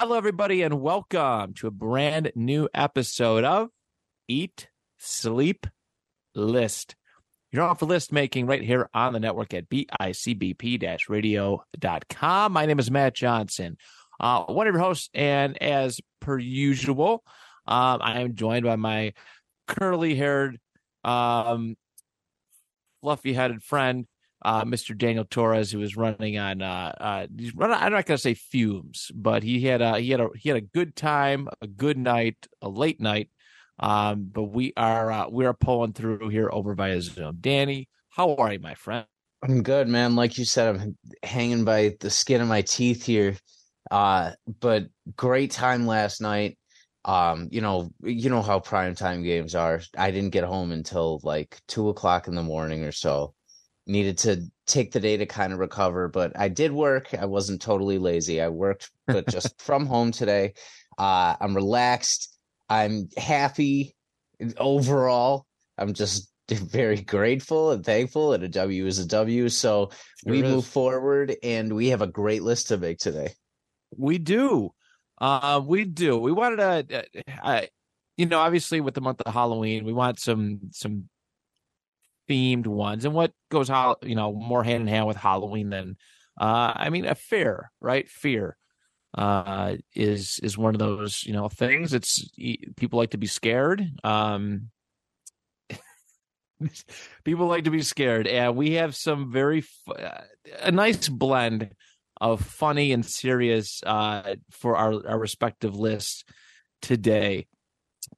Hello, everybody, and welcome to a brand new episode of Eat, Sleep, List. You're off for list making right here on the network at bicbp radio.com. My name is Matt Johnson, uh, one of your hosts, and as per usual, um, I am joined by my curly haired, um, fluffy headed friend, uh, Mr. Daniel Torres, who was running on, uh, uh, running, I'm not going to say fumes, but he had a, he had a, he had a good time, a good night, a late night. Um, but we are, uh, we are pulling through here over via Zoom. Danny, how are you, my friend? I'm good, man. Like you said, I'm hanging by the skin of my teeth here. Uh, but great time last night. Um, you know, you know how prime time games are. I didn't get home until like two o'clock in the morning or so needed to take the day to kind of recover but i did work. I wasn't totally lazy. I worked but just from home today uh i'm relaxed. I'm happy overall. I'm just very grateful and thankful and a w is a w. So sure we is. move forward and we have a great list to make today. We do. Uh we do. We wanted to uh, you know obviously with the month of halloween we want some some themed ones and what goes you know more hand in hand with halloween than uh i mean a fear right? Fear uh is is one of those you know things. It's people like to be scared um people like to be scared and we have some very uh, a nice blend of funny and serious uh for our our respective lists today.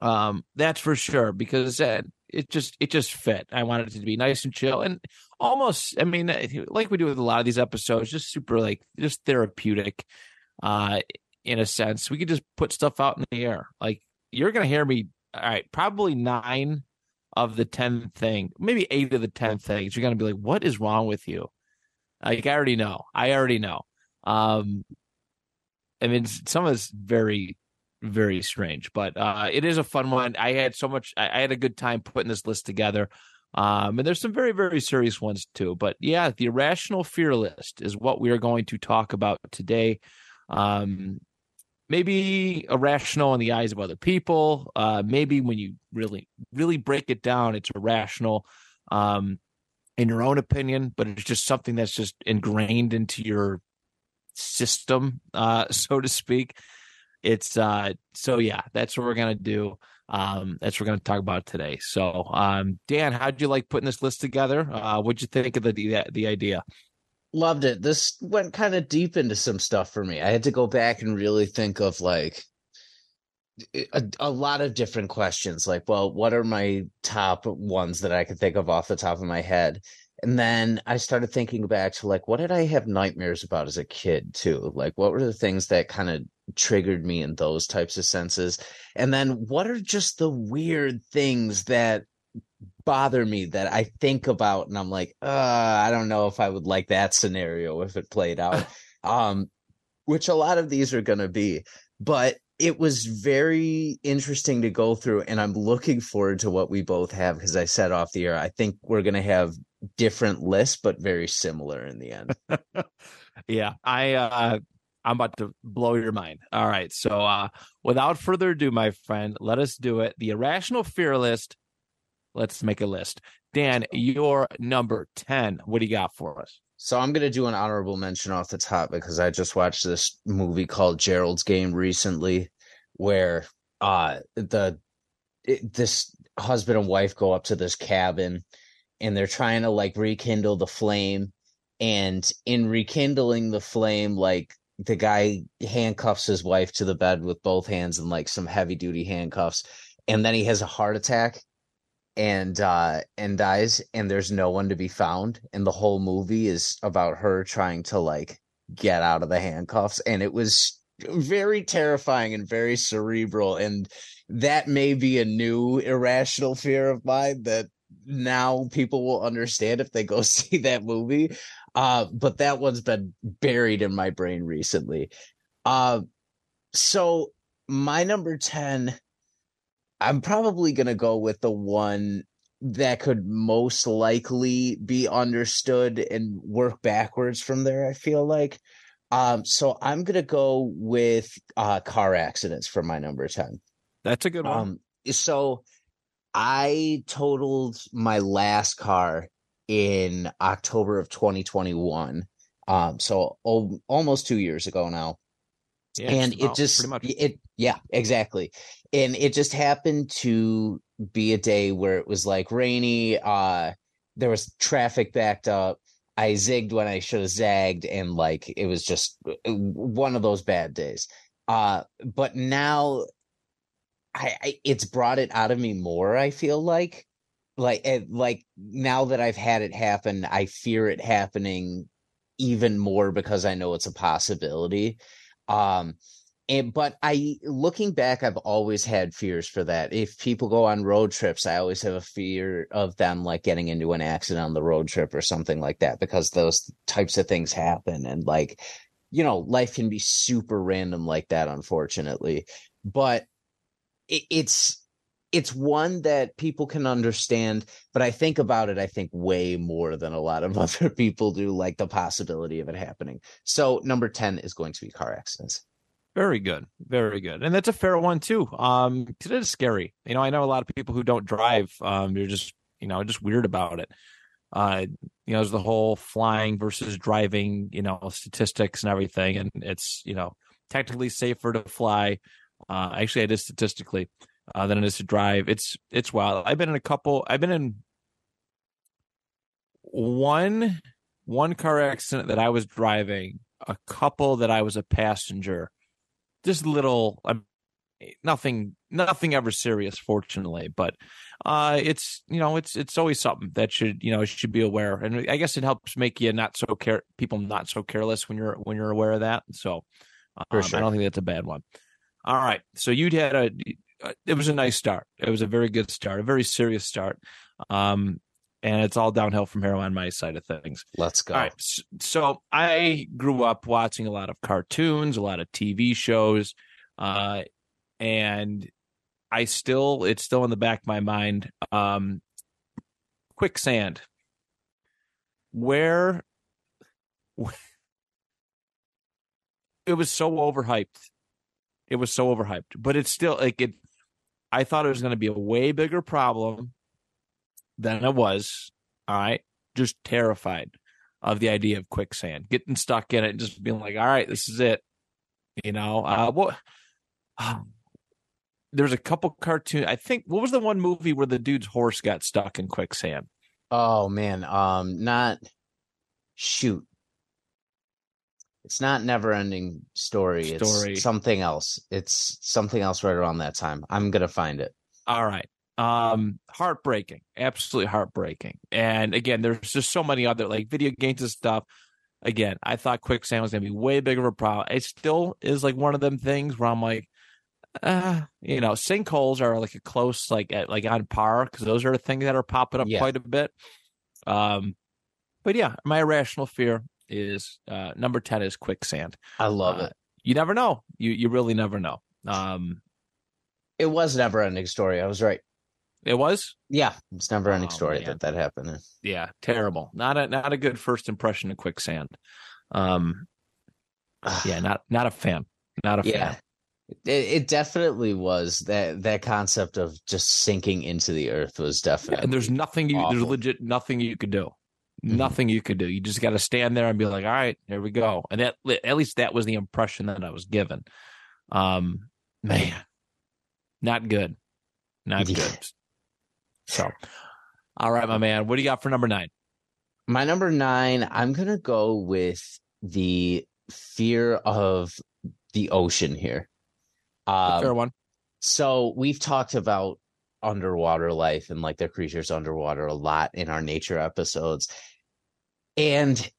Um that's for sure because uh, it just it just fit. I wanted it to be nice and chill and almost. I mean, like we do with a lot of these episodes, just super like just therapeutic, uh, in a sense. We could just put stuff out in the air. Like you're gonna hear me. All right, probably nine of the ten thing, maybe eight of the ten things. You're gonna be like, "What is wrong with you?" Like I already know. I already know. Um, I mean, some of it's very very strange, but uh, it is a fun one. I had so much, I, I had a good time putting this list together. Um, and there's some very, very serious ones too. But yeah, the irrational fear list is what we are going to talk about today. Um, maybe irrational in the eyes of other people. Uh, maybe when you really, really break it down, it's irrational um, in your own opinion, but it's just something that's just ingrained into your system, uh, so to speak it's uh so yeah that's what we're gonna do. Um that's what we're gonna talk about today. So um dan how'd you like putting this list together? Uh what'd you think of the the, the idea? Loved it. This went kind of deep into some stuff for me. I had to go back and really think of like a, a, lot of different questions like well what are my top ones that i could think of off the top of my head and then I started thinking back to like, what did I have nightmares about as a kid too? Like, what were the things that kind of triggered me in those types of senses? And then what are just the weird things that bother me that I think about and I'm like, uh, I don't know if I would like that scenario if it played out. um, which a lot of these are going to be. But it was very interesting to go through and i'm looking forward to what we both have because i said off the air i think we're going to have different lists but very similar in the end yeah i uh I'm about to blow your mind. All right. So uh without further ado, my friend, let us do it. The irrational fear list. Let's make a list. Dan, your number 10. What do you got for us? So I'm gonna do an honorable mention off the top because I just watched this movie called Gerald's Game recently, where uh the it, this husband and wife go up to this cabin and they're trying to like rekindle the flame. And in rekindling the flame like the guy handcuffs his wife to the bed with both hands and like some heavy duty handcuffs. And then he has a heart attack and uh and dies and there's no one to be found. And the whole movie is about her trying to like get out of the handcuffs. And it was very terrifying and very cerebral. And that may be a new irrational fear of mine that now people will understand if they go see that movie uh but that one's been buried in my brain recently uh so my number 10 I'm probably going to go with the one that could most likely be understood and work backwards from there, I feel like. Um, so I'm going to go with uh, car accidents for my number 10. That's a good one. Um, so I totaled my last car in October of 2021. Um, so oh, almost two years ago now. Yeah, and it just it yeah exactly and it just happened to be a day where it was like rainy uh there was traffic backed up i zigged when i should have zagged and like it was just uh, one of those bad days uh but now I, I it's brought it out of me more i feel like like like now that i've had it happen i fear it happening even more because i know it's a possibility um, and but I looking back, I've always had fears for that. If people go on road trips, I always have a fear of them like getting into an accident on the road trip or something like that because those types of things happen and like you know, life can be super random like that, unfortunately. But it, it's it's one that people can understand, but I think about it, I think way more than a lot of other people do, like the possibility of it happening. So number 10 is going to be car accidents. Very good. Very good. And that's a fair one too. Um, it is scary. You know, I know a lot of people who don't drive. Um, you're just, you know, just weird about it. Uh, you know, there's the whole flying versus driving, you know, statistics and everything. And it's, you know, technically safer to fly. Uh, actually, it is statistically uh, than it is to drive. It's it's wild. I've been in a couple. I've been in one one car accident that I was driving, a couple that I was a passenger. Just little, um, nothing, nothing ever serious, fortunately. But uh, it's you know, it's it's always something that should you know should be aware, and I guess it helps make you not so care people not so careless when you're when you're aware of that. So um, sure. I don't think that's a bad one. All right, so you'd had a uh, it was a nice start. It was a very good start, a very serious start. Um, and it's all downhill from here on my side of things. Let's go. All right. So I grew up watching a lot of cartoons, a lot of TV shows, uh, and I still, it's still in the back of my mind. Um, quicksand. Where it was so overhyped. It was so overhyped, but it's still like it I thought it was going to be a way bigger problem than it was. All right. Just terrified of the idea of quicksand, getting stuck in it and just being like, all right, this is it. You know, uh, what? Um, there's a couple cartoon. I think what was the one movie where the dude's horse got stuck in quicksand? Oh man, um, not shoot. It's not never ending story. story. It's something else. It's something else right around that time. I'm gonna find it. All right. Um heartbreaking. Absolutely heartbreaking. And again, there's just so many other like video games and stuff. Again, I thought quicksand was gonna be way bigger of a problem. It still is like one of them things where I'm like, uh, you know, sinkholes are like a close, like at like on par because those are the things that are popping up yeah. quite a bit. Um, but yeah, my irrational fear is uh, number 10 is quicksand. I love uh, it. You never know. You you really never know. Um it was never ending story. I was right. It was? Yeah, it's never ending oh, story man. that that happened. Yeah, terrible. Not a not a good first impression of quicksand. Um yeah, not not a fan. Not a yeah. fan. It, it definitely was that that concept of just sinking into the earth was definitely. Yeah, and there's nothing you there's legit nothing you could do. Mhm. Nothing you could do. You just got to stand there and be like, "All right, here we go." And that at least that was the impression that I was given. Um, man, not good, not Yeah. good. So, all right, my man, what do you got for number nine? My number nine, I'm gonna go with the fear of the ocean here. Um, Fair one. So we've talked about underwater life and like the creatures underwater a lot in our nature episodes. And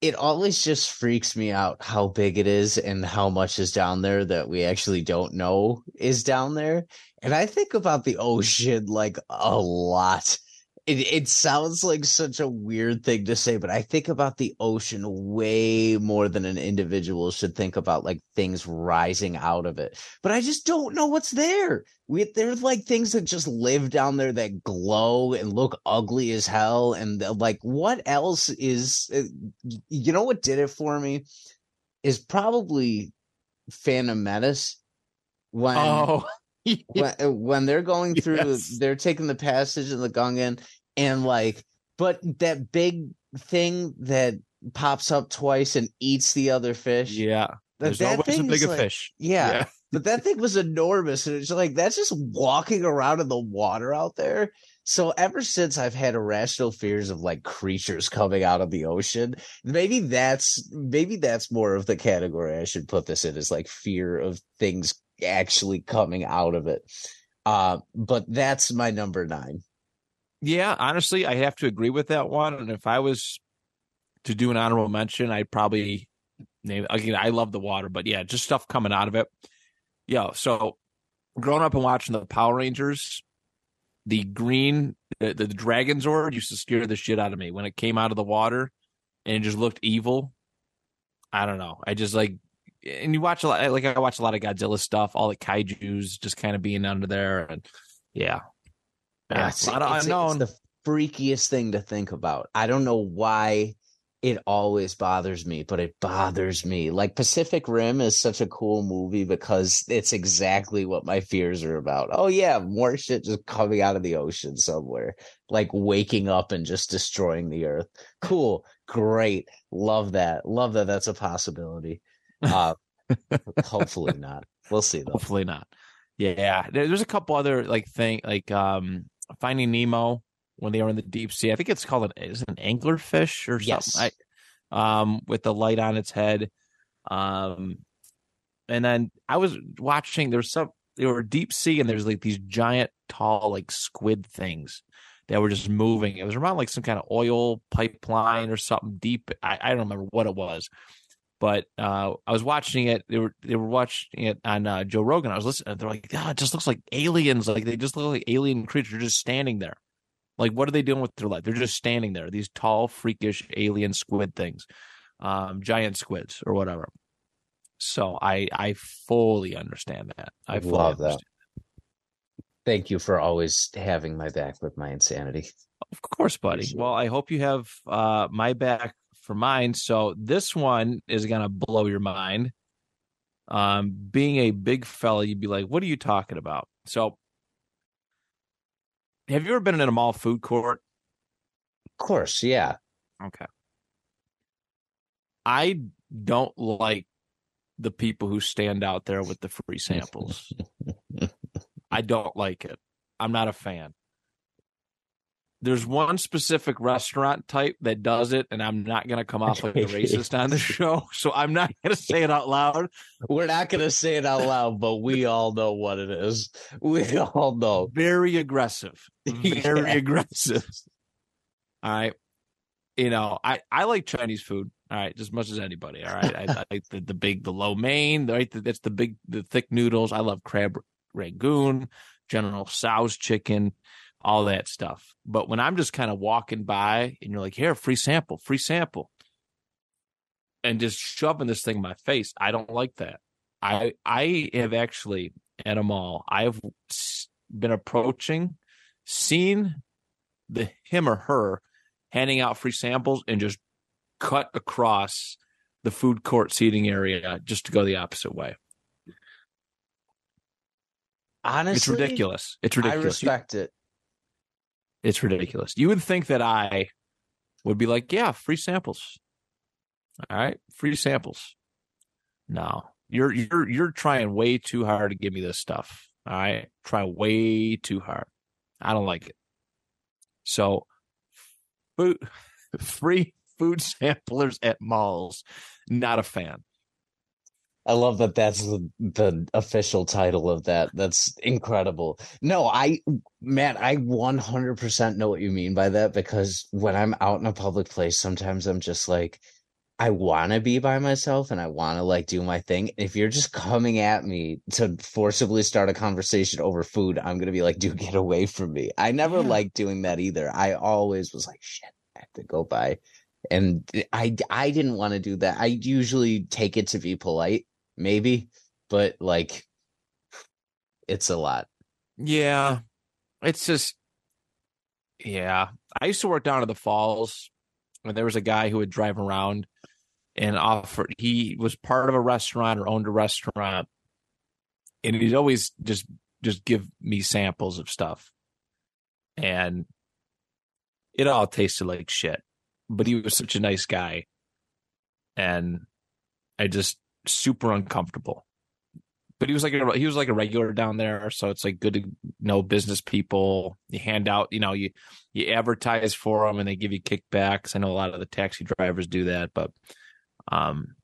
it always just freaks me out how big it is and how much is down there that we actually don't know is down there. And I think about the ocean like a lot. It it sounds like such a weird thing to say, but I think about the ocean way more than an individual should think about like things rising out of it. But I just don't know what's there. We there's like things that just live down there that glow and look ugly as hell. And like, what else is? uh, You know what did it for me is probably Phantom Menace when Oh, when, when they're going through Yes. they're taking the passage in the Gungan and like but that big thing that pops up twice and eats the other fish yeah. that, There's that always a thing is bigger like- fish. yeah, but that thing was enormous and it's like that's just walking around in the water out there so ever since i've had irrational fears of like creatures coming out of the ocean maybe that's maybe that's more of the category i should put this in is like fear of things actually coming out of it uh but that's my number nine Yeah, honestly, I have to agree with that one. And if I was to do an honorable mention, I'd probably name again. I love the water, but yeah, just stuff coming out of it. Yeah. So growing up and watching the Power Rangers, the green, the, the Dragon Zord used to scare the shit out of me when it came out of the water and it just looked evil. I don't know. I just like, and you watch a lot, like I watch a lot of Godzilla stuff, all the kaiju's just kind of being under there. And yeah. Yeah, It's- a lot of it's- it's the freakiest thing to think about. I don't know why it always bothers me, but it bothers me. Like Pacific Rim is such a cool movie because it's exactly what my fears are about. Oh yeah, more shit just coming out of the ocean somewhere, like waking up and just destroying the earth. Cool, great, love that, love that. That's a possibility. Uh, hopefully not. We'll see though. Hopefully not. Yeah, there- there's a couple other like thing like um Finding Nemo when they were in the deep sea. I think it's called an is an anglerfish or Yes. something. I, um, with the light on its head. Um, and then I was watching. There's some they were deep sea and there's like these giant, tall like squid things that were just moving. It was around like some kind of oil pipeline or something deep. I, I don't remember what it was but uh, I was watching it. They were they were watching it on uh, Joe Rogan. I was listening. They're like, "God, it just looks like aliens. Like they just look like alien creatures just standing there. Like, what are they doing with their life? They're just standing there. These tall, freakish alien squid things, um, giant squids or whatever." So I I fully understand that. I fully Love that. understand. Thank you for always having my back with my insanity. Of course, buddy. Well, I hope you have uh, my back for mine. So this one is gonna blow your mind. Um, being a big fella, you'd be like, "What are you talking about?" So, have you ever been in a mall food court? Of course, yeah. Okay. I don't like the people who stand out there with the free samples. I don't like it. I'm not a fan. There's one specific restaurant type that does it, and I'm not going to come off like a racist on the show, so I'm not going to say it out loud. We're not going to say it out loud, but we all know what it is. We all know. Very aggressive. Very Yeah. aggressive. All right. You know, I, I like Chinese food. All right, just as much as anybody. All right, I, I like the, the big, the lo mein. Right, that's the big, the thick noodles. I love crab ragoon, General Tso's chicken, all that stuff. But when I'm just kind of walking by and you're like, "Here, free sample, free sample," and just shoving this thing in my face, I don't like that. I I have actually at a mall. I've been approaching, seen the him or her handing out free samples and just cut across the food court seating area just to go the opposite way. Honestly, It's ridiculous. It's ridiculous. I respect it. It's ridiculous. You would think that I would be like, yeah, free samples. All right, free samples. No, you're you're you're trying way too hard to give me this stuff. All right, try way too hard. I don't like it. So, food, free food samplers at malls. Not a fan. I love that that's the, the official title of that. That's incredible. No, I, Matt, I 100% know what you mean by that because when I'm out in a public place, sometimes I'm just like, I want to be by myself and I want to like do my thing. If you're just coming at me to forcibly start a conversation over food, I'm going to be like, dude, get away from me. I never Yeah. liked doing that either. I always was like, shit, I have to go by. And I, I didn't want to do that. I usually take it to be polite maybe, but like it's a lot. Yeah, it's just, yeah. I used to work down at the falls, and there was a guy who would drive around and offer. He was part of a restaurant or owned a restaurant, and he'd always just just give me samples of stuff, and it all tasted like shit. But he was such a nice guy, and I just super uncomfortable. But he was like a, he was like a regular down there, so it's like good to know business people. You hand out, you know, you you advertise for them, and they give you kickbacks. I know a lot of the taxi drivers do that, but um,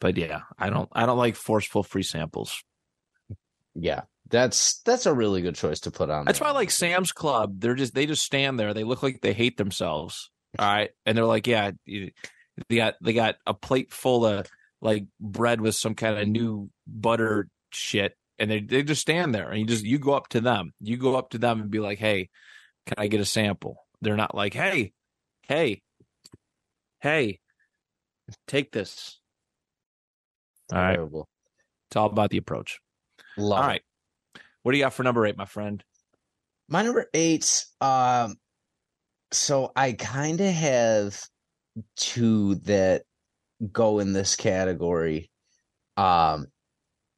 but yeah, I don't I don't like forceful free samples. Yeah. That's that's a really good choice to put on. That's there. why I like Sam's Club. They're just they just stand there. They look like they hate themselves. All right, and they're like, yeah, you- they got they got a plate full of like bread with some kind of new butter shit, and they they just stand there, and you just you go up to them, you go up to them and be like, hey, can I get a sample? They're not like, hey, hey, hey, take this. All right, terrible. it's all about the approach. Love All it. right, what do you got for number eight, my friend? My number eight, um, so I kind of have two that go in this category. Um,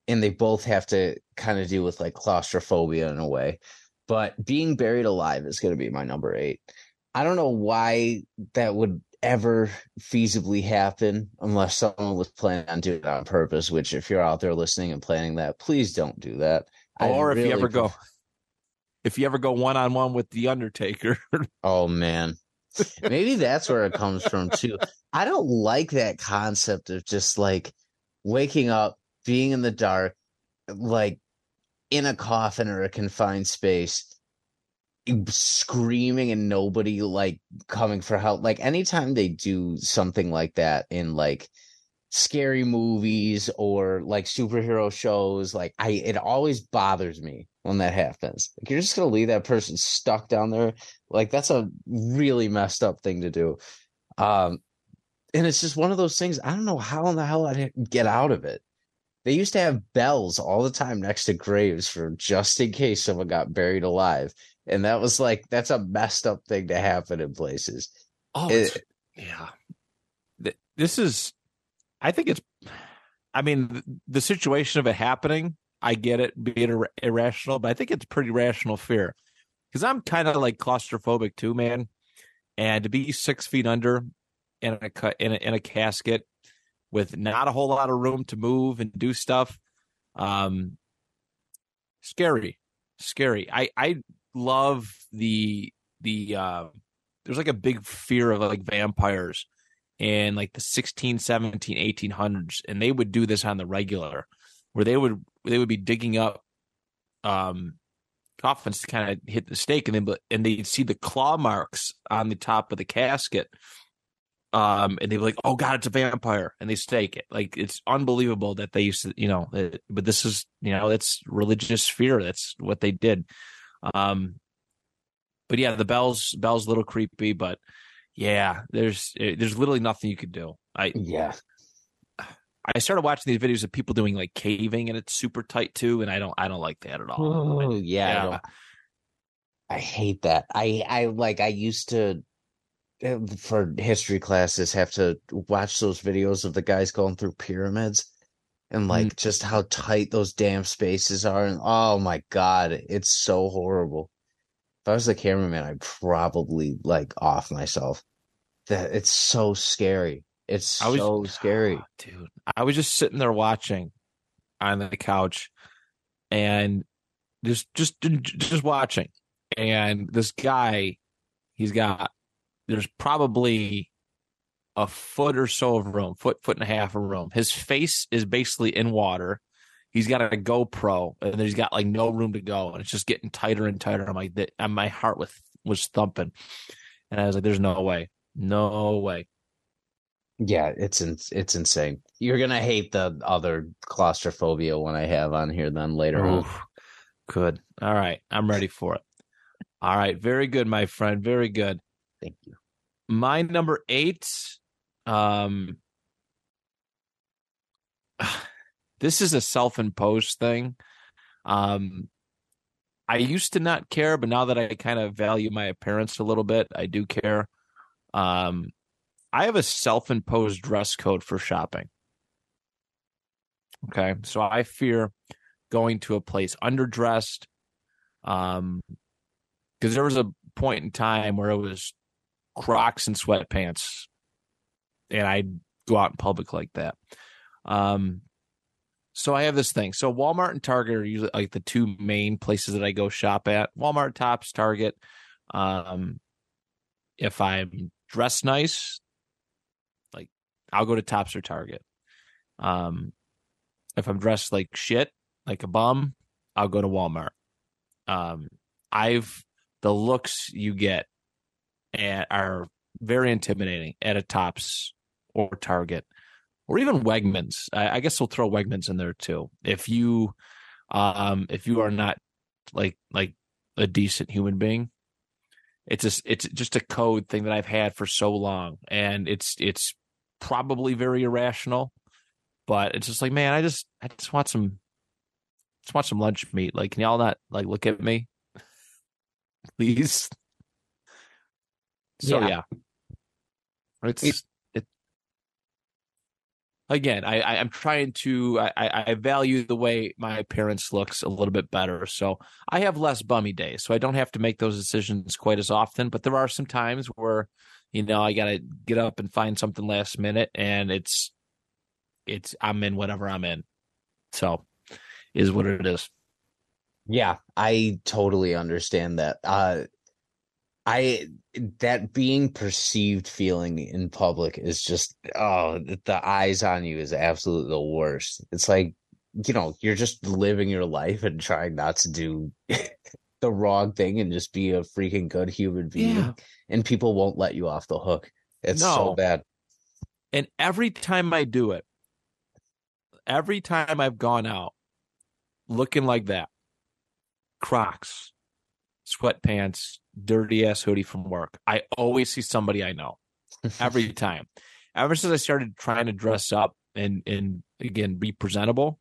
and they both have to kind of deal with like claustrophobia in a way. But being buried alive is going to be my number eight. I don't know why that would ever feasibly happen unless someone was planning on doing it on purpose, which if you're out there listening and planning that, please don't do that. I or if you ever go, if you ever go one on one with the Undertaker, Oh man. Maybe that's where it comes from too. I don't like that concept of just like waking up, being in the dark, like in a coffin or a confined space, screaming and nobody like coming for help. Like anytime they do something like that in like scary movies or like superhero shows, like I it always bothers me when that happens. Like you're just gonna leave that person stuck down there like that's a really messed up thing to do. Um and it's just one of those things. I don't know how in the hell I'd get out of it. They used to have bells all the time next to graves for just in case someone got buried alive. And that was like that's a messed up thing to happen in places. oh, It- yeah, this is, I think it's, I mean, the situation of it happening, I get it being ir- irrational, but I think it's pretty rational fear because I'm kind of like claustrophobic too, man. And to be six feet under in a cut in a, in a casket with not a whole lot of room to move and do stuff, um, scary, scary. I I love the the uh there's like a big fear of like vampires in like the 16 17 1800s and they would do this on the regular where they would they would be digging up um coffins to kind of hit the stake and then and they'd see the claw marks on the top of the casket um and they'd be like oh god it's a vampire and they stake it. Like it's unbelievable that they used to you know uh, but this is you know that's religious fear. That's what they did. Um but yeah the bells bells a little creepy but yeah there's eh, there's literally nothing you could do. I Yeah. I started watching these videos of people doing like caving and it's super tight too and i don't i don't like that at all Oh, yeah. I, yeah don't- I hate that. I I like I used to eh, for history classes have to watch those videos of the guys going through pyramids and like mm. just how tight those damn spaces are and oh my god it's so horrible if i was the cameraman i'd probably like off myself that it's so scary it's I was, so scary dude i was just sitting there watching on the couch and just just just watching and this guy he's got there's probably a foot or so of room, foot, foot and a half of room. His face is basically in water. He's got a GoPro, and he's got like no room to go, and it's just getting tighter and tighter. I'm like, that, and my heart was was thumping, and I was like, "There's no way, no way." Yeah, it's in, it's insane. You're gonna hate the other claustrophobia one I have on here then later Oof, on. Good. All right, I'm ready for it. All right, very good, my friend. Very good. Thank you. My number eight um this is a self-imposed thing um i used to not care but now that i kind of value my appearance a little bit i do care um i have a self-imposed dress code for shopping okay so i fear going to a place underdressed um because there was a point in time where it was crocs and sweatpants and I'd go out in public like that. Um, so I have this thing. So Walmart and Target are usually like the two main places that I go shop at. Walmart, Tops, Target. Um, if I'm dressed nice, I'll go to Tops or Target. Um, if I'm dressed like shit, like a bum, I'll go to Walmart. Um, I've the looks you get at, are very intimidating at a Tops or Target or even Wegmans. I, I guess we'll throw Wegmans in there too. If you, um, if you are not like like a decent human being, it's just it's just a code thing that I've had for so long, and it's it's probably very irrational, but it's just like man, I just I just want some just want some lunch meat. Like, can y'all not like look at me, please? So yeah, yeah. it's it, again, I, I am trying to I, I value the way my appearance looks a little bit better. So I have less bummy days, so I don't have to make those decisions quite as often. But there are some times where, you know, I gotta get up and find something last minute, and it's it's I'm in whatever I'm in. So is what it is. Yeah, I totally understand that. Uh I that being perceived feeling in public is just oh the eyes on you is absolutely the worst. It's like you know you're just living your life and trying not to do the wrong thing and just be a freaking good human being, yeah. and people won't let you off the hook. It's no. so bad. And every time I do it, every time I've gone out looking like that, Crocs, sweatpants, dirty ass hoodie from work. I always see somebody I know every time. Ever since I started trying to dress up and and again be presentable,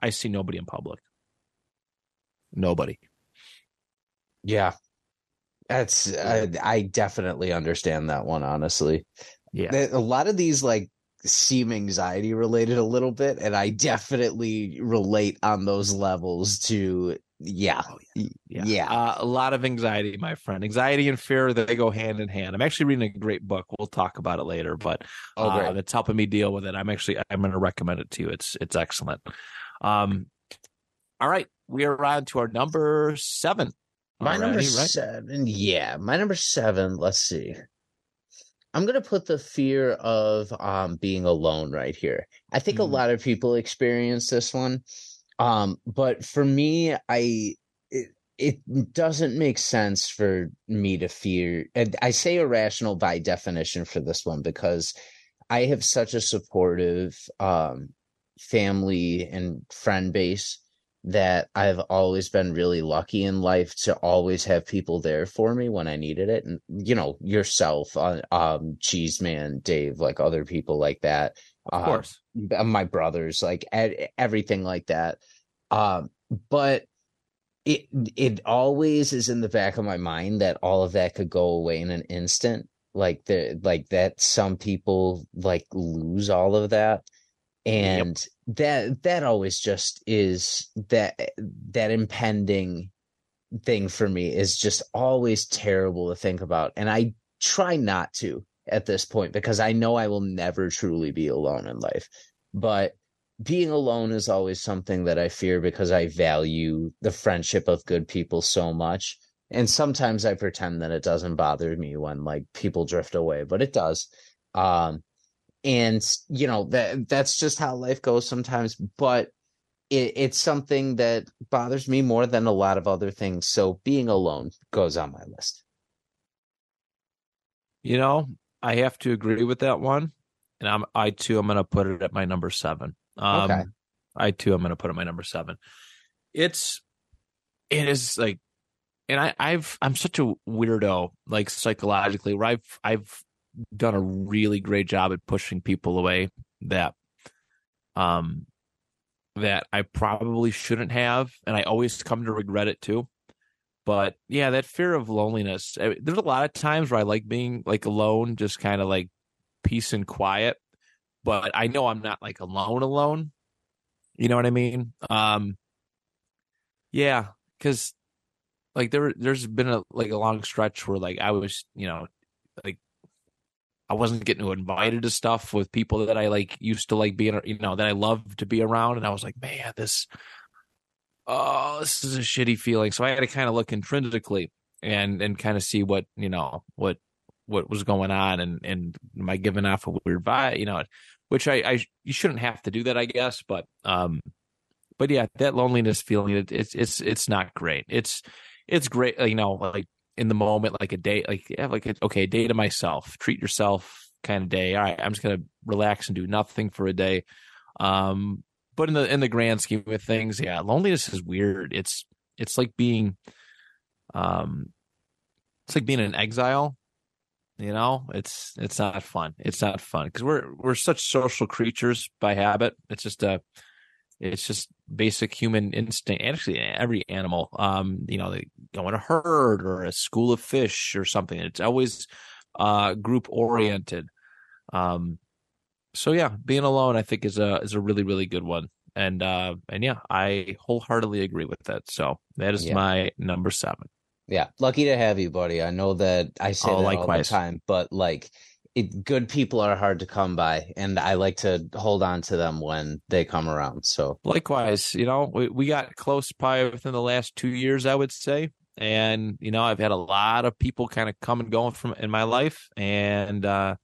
I see nobody in public. Nobody. Yeah. That's I, I definitely understand that one honestly. Yeah. A lot of these like seem anxiety related a little bit and I definitely relate on those levels to yeah. Oh, yeah. Yeah. yeah. Uh, a lot of anxiety, my friend. Anxiety and fear, they go hand in hand. I'm actually reading a great book. We'll talk about it later, but oh, uh, it's helping me deal with it. I'm actually, I'm going to recommend it to you. It's, it's excellent. Um, all right. We are on to our number seven. My number right? seven. Yeah. My number seven. Let's see. I'm going to put the fear of um, being alone right here. I think mm. a lot of people experience this one um, but for me, I it, it doesn't make sense for me to fear. And I say irrational by definition for this one because I have such a supportive um, family and friend base that I've always been really lucky in life to always have people there for me when I needed it. And, you know, yourself, uh, um, Cheese Man, Dave, like other people like that. Of uh, course. My brothers, like everything like that. Um, but it it always is in the back of my mind that all of that could go away in an instant like the like that some people like lose all of that and yep. that that always just is that that impending thing for me is just always terrible to think about and i try not to at this point because i know i will never truly be alone in life but being alone is always something that i fear because i value the friendship of good people so much and sometimes i pretend that it doesn't bother me when like people drift away but it does um and you know that that's just how life goes sometimes but it, it's something that bothers me more than a lot of other things. So being alone goes on my list. You know i have to agree with that one and i'm i too i'm gonna put it at my number seven. Um okay. i too i'm gonna put it my number seven. It's it is like and I, I've I'm such a weirdo, like psychologically, where I've I've done a really great job at pushing people away that um that I probably shouldn't have, and I always come to regret it too. But yeah, that fear of loneliness. I, there's a lot of times where I like being like alone, just kind of like peace and quiet. But I know I'm not like alone, alone. You know what I mean? Um, yeah, because like there there's been a like a long stretch where like I was, you know, like I wasn't getting invited to stuff with people that I like used to like being, you know, that I love to be around. And I was like, man, this, oh, this is a shitty feeling. So I had to kind of look intrinsically and, and kind of see what, you know, what, what was going on and, and am I giving off a weird vibe, you know, which I, I, you shouldn't have to do that, I guess. But, um, but yeah, that loneliness feeling, it, it's, it's, it's not great. It's, it's great, you know, like in the moment, like a day, like yeah, like a, okay, day to myself, treat yourself kind of day. All right, I'm just gonna relax and do nothing for a day. Um, but in the in the grand scheme of things, yeah, loneliness is weird. It's it's like being, um, it's like being in exile. You know, it's it's not fun. It's not fun because we're we're such social creatures by habit. It's just a it's just basic human instinct. Actually, every animal, um, you know, they go in a herd or a school of fish or something. It's always uh, group oriented. Um, so yeah, being alone, I think is a is a really really good one. And uh, and yeah, I wholeheartedly agree with that. So that is yeah. my number seven. Yeah, lucky to have you, buddy. I know that I say oh, that likewise. all the time, but like it, good people are hard to come by and i like to hold on to them when they come around so. Likewise you know we, we got close by within the last two years i would say and you know i've had a lot of people kind of come and going from in my life and uh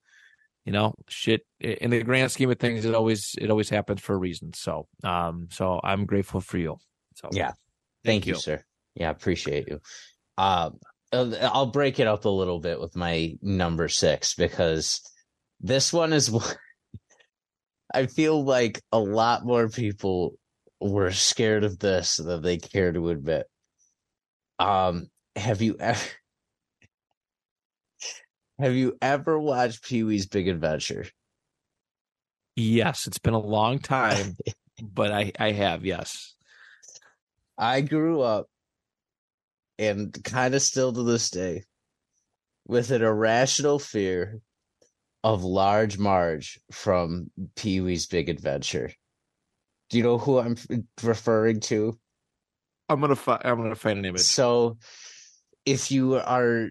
you know shit in the grand scheme of things it always it always happens for a reason so um so i'm grateful for you so. Yeah. Thank, thank you. you. sir. Yeah appreciate you. Um uh, I'll break it up a little bit with my number six because this one is I feel like a lot more people were scared of this than they care to admit. Um, have you ever have you ever watched Pee Wee's Big Adventure? Yes, it's been a long time, but I I have yes. I grew up and kind of still to this day, with an irrational fear of Large Marge from Pee Wee's Big Adventure. Do you know who I'm referring to? I'm gonna find. I'm gonna find an image. So, if you are,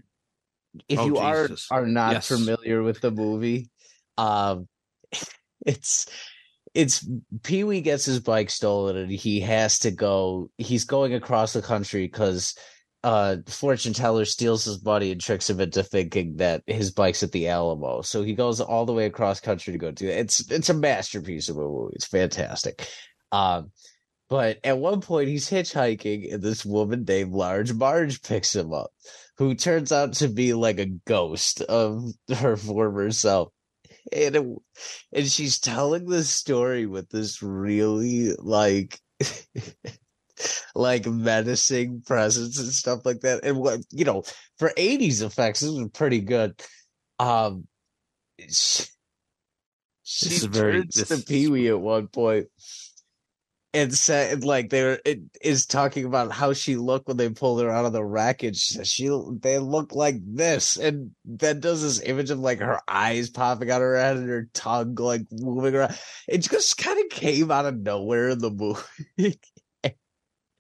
if oh, you Jesus. are are not yes. familiar with the movie, um, it's it's Pee Wee gets his bike stolen and he has to go. He's going across the country because uh fortune teller steals his buddy and tricks him into thinking that his bike's at the Alamo. So he goes all the way across country to go do it. It's it's a masterpiece of a movie. It's fantastic. Um but at one point he's hitchhiking and this woman named Large Marge picks him up, who turns out to be like a ghost of her former self. And it, and she's telling this story with this really like like menacing presence and stuff like that. And what you know, for 80s effects, this was pretty good. Um she, she turns very, to Pee Wee at one point and said like they were it is talking about how she looked when they pulled her out of the wreckage. She, she they look like this, and then does this image of like her eyes popping out of her head and her tongue like moving around. It just kind of came out of nowhere in the movie.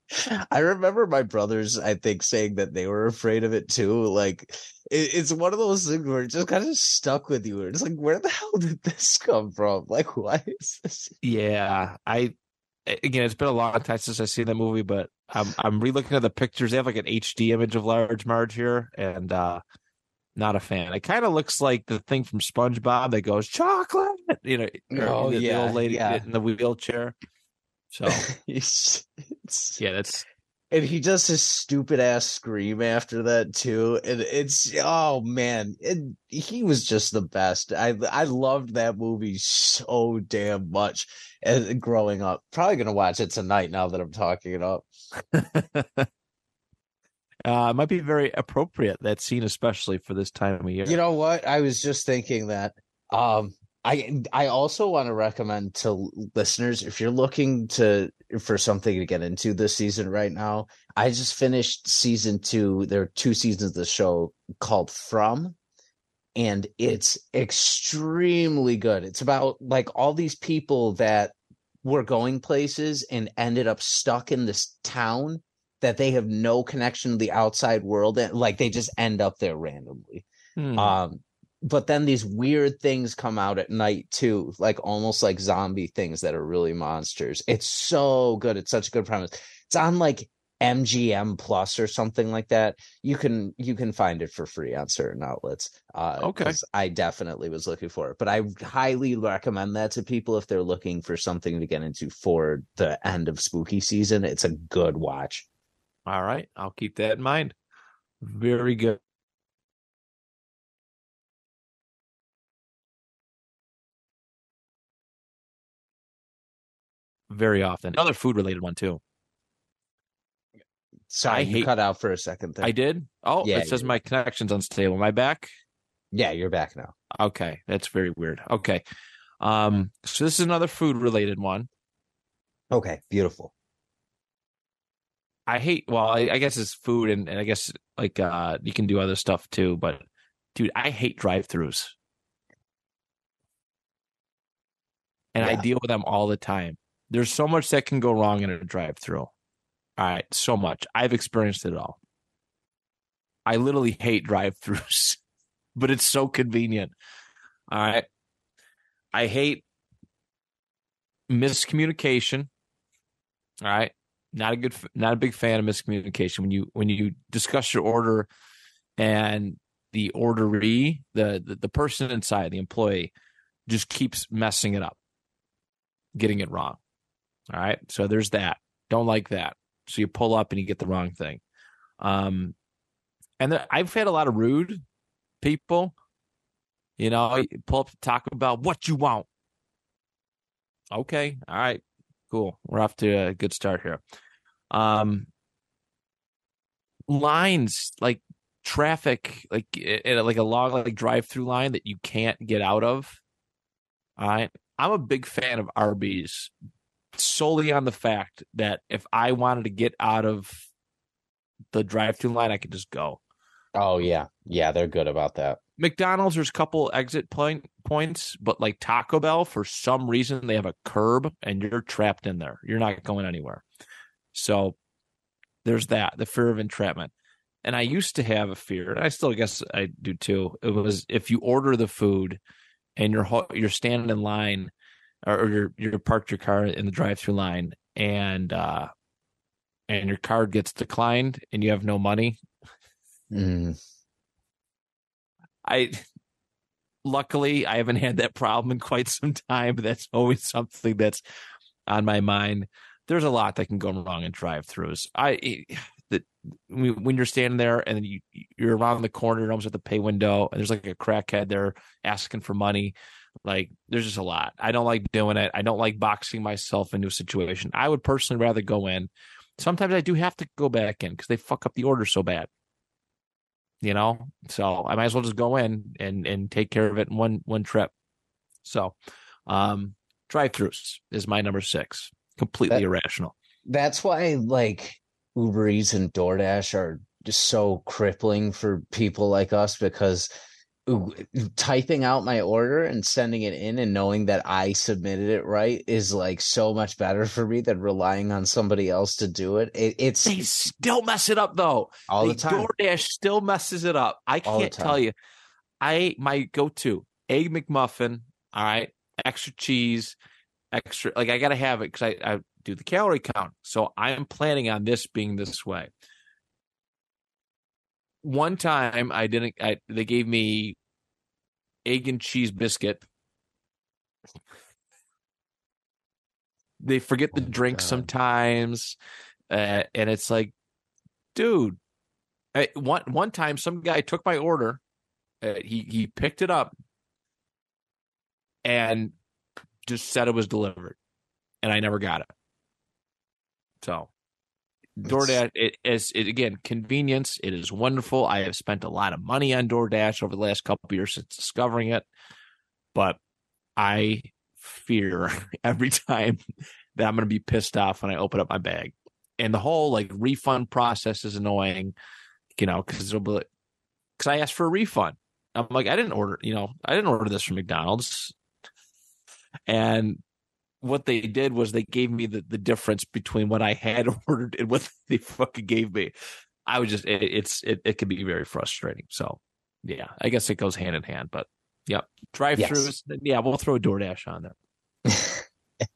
I remember my brothers, I think, saying that they were afraid of it too. Like, it, it's one of those things where it just kind of stuck with you. It's like, where the hell did this come from? Like, why is this? Yeah, I again, it's been a long time since I've seen that movie, but I'm I'm relooking at the pictures. They have like an HD image of Large Marge here, and uh not a fan. It kind of looks like the thing from SpongeBob that goes chocolate, you know, oh, the, yeah, the old lady yeah. in the wheelchair. So yeah, that's and he does his stupid ass scream after that too and it's oh man it, he was just the best. I i loved that movie so damn much as growing up. Probably gonna watch it tonight now that i'm talking it up. Uh, it might be very appropriate that scene, especially for this time of year. you know what? I was just thinking that um i i also want to recommend to listeners if you're looking to for something to get into this season right now i just finished season two there are two seasons of the show called from and it's extremely good it's about like all these people that were going places and ended up stuck in this town that they have no connection to the outside world and like they just end up there randomly Hmm. um, but then these weird things come out at night too, like almost like zombie things that are really monsters. It's so good. It's such a good premise. It's on like MGM Plus or something like that. You can you can find it for free on certain outlets. Uh, Okay. I definitely was looking for it, but I highly recommend that to people if they're looking for something to get into for the end of spooky season. It's a good watch. All right, I'll keep that in mind. Very good. Very often. Another food related one too. Sorry, I you hate- cut out for a second there. I did. Oh, Yeah, it says my connection's unstable. Am I back? yeah, you're back now. Okay, that's very weird. Okay. Um, so this is another food related one. Okay, beautiful. I hate well, I, I guess it's food and, and I guess like uh you can do other stuff too, but dude, I hate drive throughs. And I deal with them all the time. There's so much that can go wrong in a drive through. All right, so much. I've experienced it all. I literally hate drive throughs, but it's so convenient. All right. I hate miscommunication. All right. Not a good not a big fan of miscommunication when you when you discuss your order and the orderee, the, the the person inside, the employee, just keeps messing it up, getting it wrong. All right. So there's that. Don't like that. So you pull up and you get the wrong thing. Um and there, I've had a lot of rude people. You know, pull up to Taco Bell, what you want? Okay, all right, cool. We're off to a good start here. Um, lines like traffic, like in like a long like drive through line that you can't get out of. All right, I'm a big fan of Arby's solely on the fact that if I wanted to get out of the drive through line, I could just go. Oh yeah, yeah, they're good about that. McDonald's, there's a couple exit point points, but like Taco Bell, for some reason, they have a curb and you're trapped in there. You're not going anywhere. So there's that, the fear of entrapment. And I used to have a fear, and I still guess I do too. It was if you order the food and you're you're standing in line, or, or you're you're parked your car in the drive-through line, and uh, and your card gets declined, and you have no money, Mm. I luckily I haven't had that problem in quite some time. But that's always something that's on my mind. There's a lot that can go wrong in drive-throughs. I that when you're standing there and you you're around the corner, you're almost at the pay window, and there's like a crackhead there asking for money. Like there's just a lot. I don't like doing it. I don't like boxing myself into a situation. I would personally rather go in. Sometimes I do have to go back in because they fuck up the order so bad you know so i might as well just go in and and take care of it in one one trip so um drive throughs is my number six completely That- irrational. That's why like Uber Eats and DoorDash are just so crippling for people like us because typing out my order and sending it in and knowing that I submitted it right is like so much better for me than relying on somebody else to do it. it it's They still mess it up though. all the The time. DoorDash still messes it up. I can't tell you. I my go-to egg McMuffin. All right, extra cheese, extra. Like I gotta have it because I, I do the calorie count. So I am planning on this being this way. One time I didn't. I, they gave me egg and cheese biscuit. They forget the Oh drink God. sometimes, uh, and it's like, dude. I, one one time, some guy took my order. Uh, he he picked it up and just said it was delivered, and I never got it. So, DoorDash it is it again convenience. It is wonderful. I have spent a lot of money on DoorDash over the last couple of years since discovering it, but I fear every time that I'm going to be pissed off when I open up my bag, and the whole like refund process is annoying. You know, because it'll be because I asked for a refund. I'm like, I didn't order. You know, I didn't order this from McDonald's, and what they did was they gave me the, the difference between what I had ordered and what they fucking gave me. I was just it, it's it, it can be very frustrating. So yeah, I guess it goes hand in hand. But yep, drive throughs. Yeah, we'll throw DoorDash on there.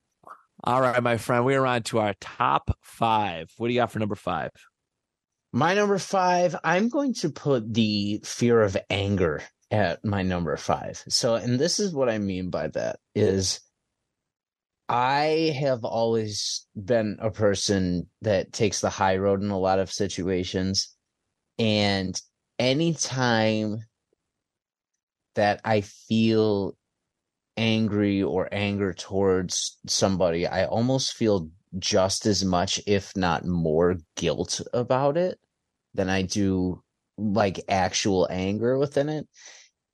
All right, my friend, we are on to our top five. What do you got for number five? My number five, I'm going to put the fear of anger at my number five. So, and this is what I mean by that is I have always been a person that takes the high road in a lot of situations. And anytime that I feel angry or anger towards somebody, I almost feel just as much, if not more, guilt about it than I do like actual anger within it.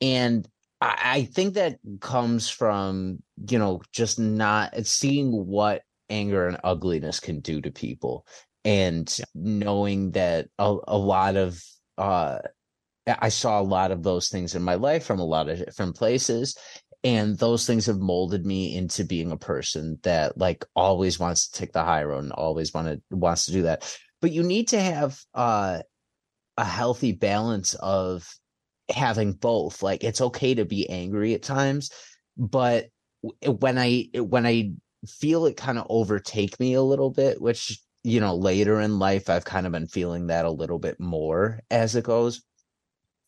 And I, I think that comes from, you know, just not seeing what anger and ugliness can do to people and Yeah. knowing that a, a lot of, uh, I saw a lot of those things in my life from a lot of different places and those things have molded me into being a person that like always wants to take the high road and always wanted wants to do that but you need to have uh a healthy balance of having both like it's okay to be angry at times but when i when i feel it kind of overtake me a little bit which you know later in life i've kind of been feeling that a little bit more as it goes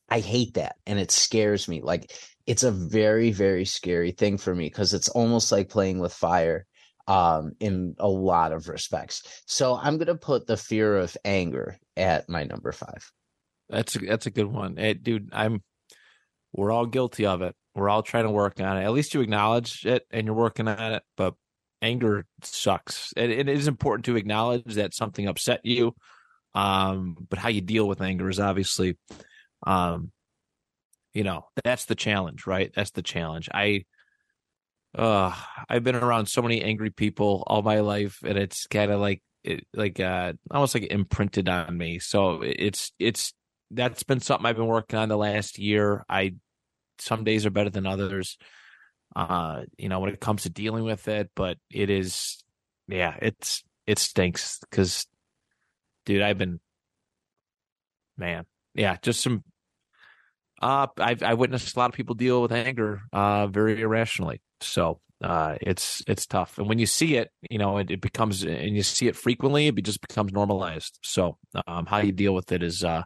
i hate that and it scares me like it's a very very scary thing for me because it's almost like playing with fire um in a lot of respects. So i'm going to put the fear of anger at my number 5 That's a, that's a good one, hey, dude. I'm. We're all guilty of it. We're all trying to work on it. At least you acknowledge it and you're working on it. But anger sucks. It, it is important to acknowledge that something upset you. Um, but how you deal with anger is obviously, um, you know, that's the challenge, right? That's the challenge. I, uh, I've been around so many angry people all my life, and it's kind of like it, like uh, almost like imprinted on me. So it's it's that's been something I've been working on the last year. I some days are better than others. Uh, you know, when it comes to dealing with it, but it is, yeah, it's it stinks because, dude, I've been, man, yeah, just some. Uh, I've I witnessed a lot of people deal with anger, uh, very irrationally. So, uh, it's it's tough, and when you see it, you know, it, it becomes, and you see it frequently, it just becomes normalized. So, um, how you deal with it is, uh,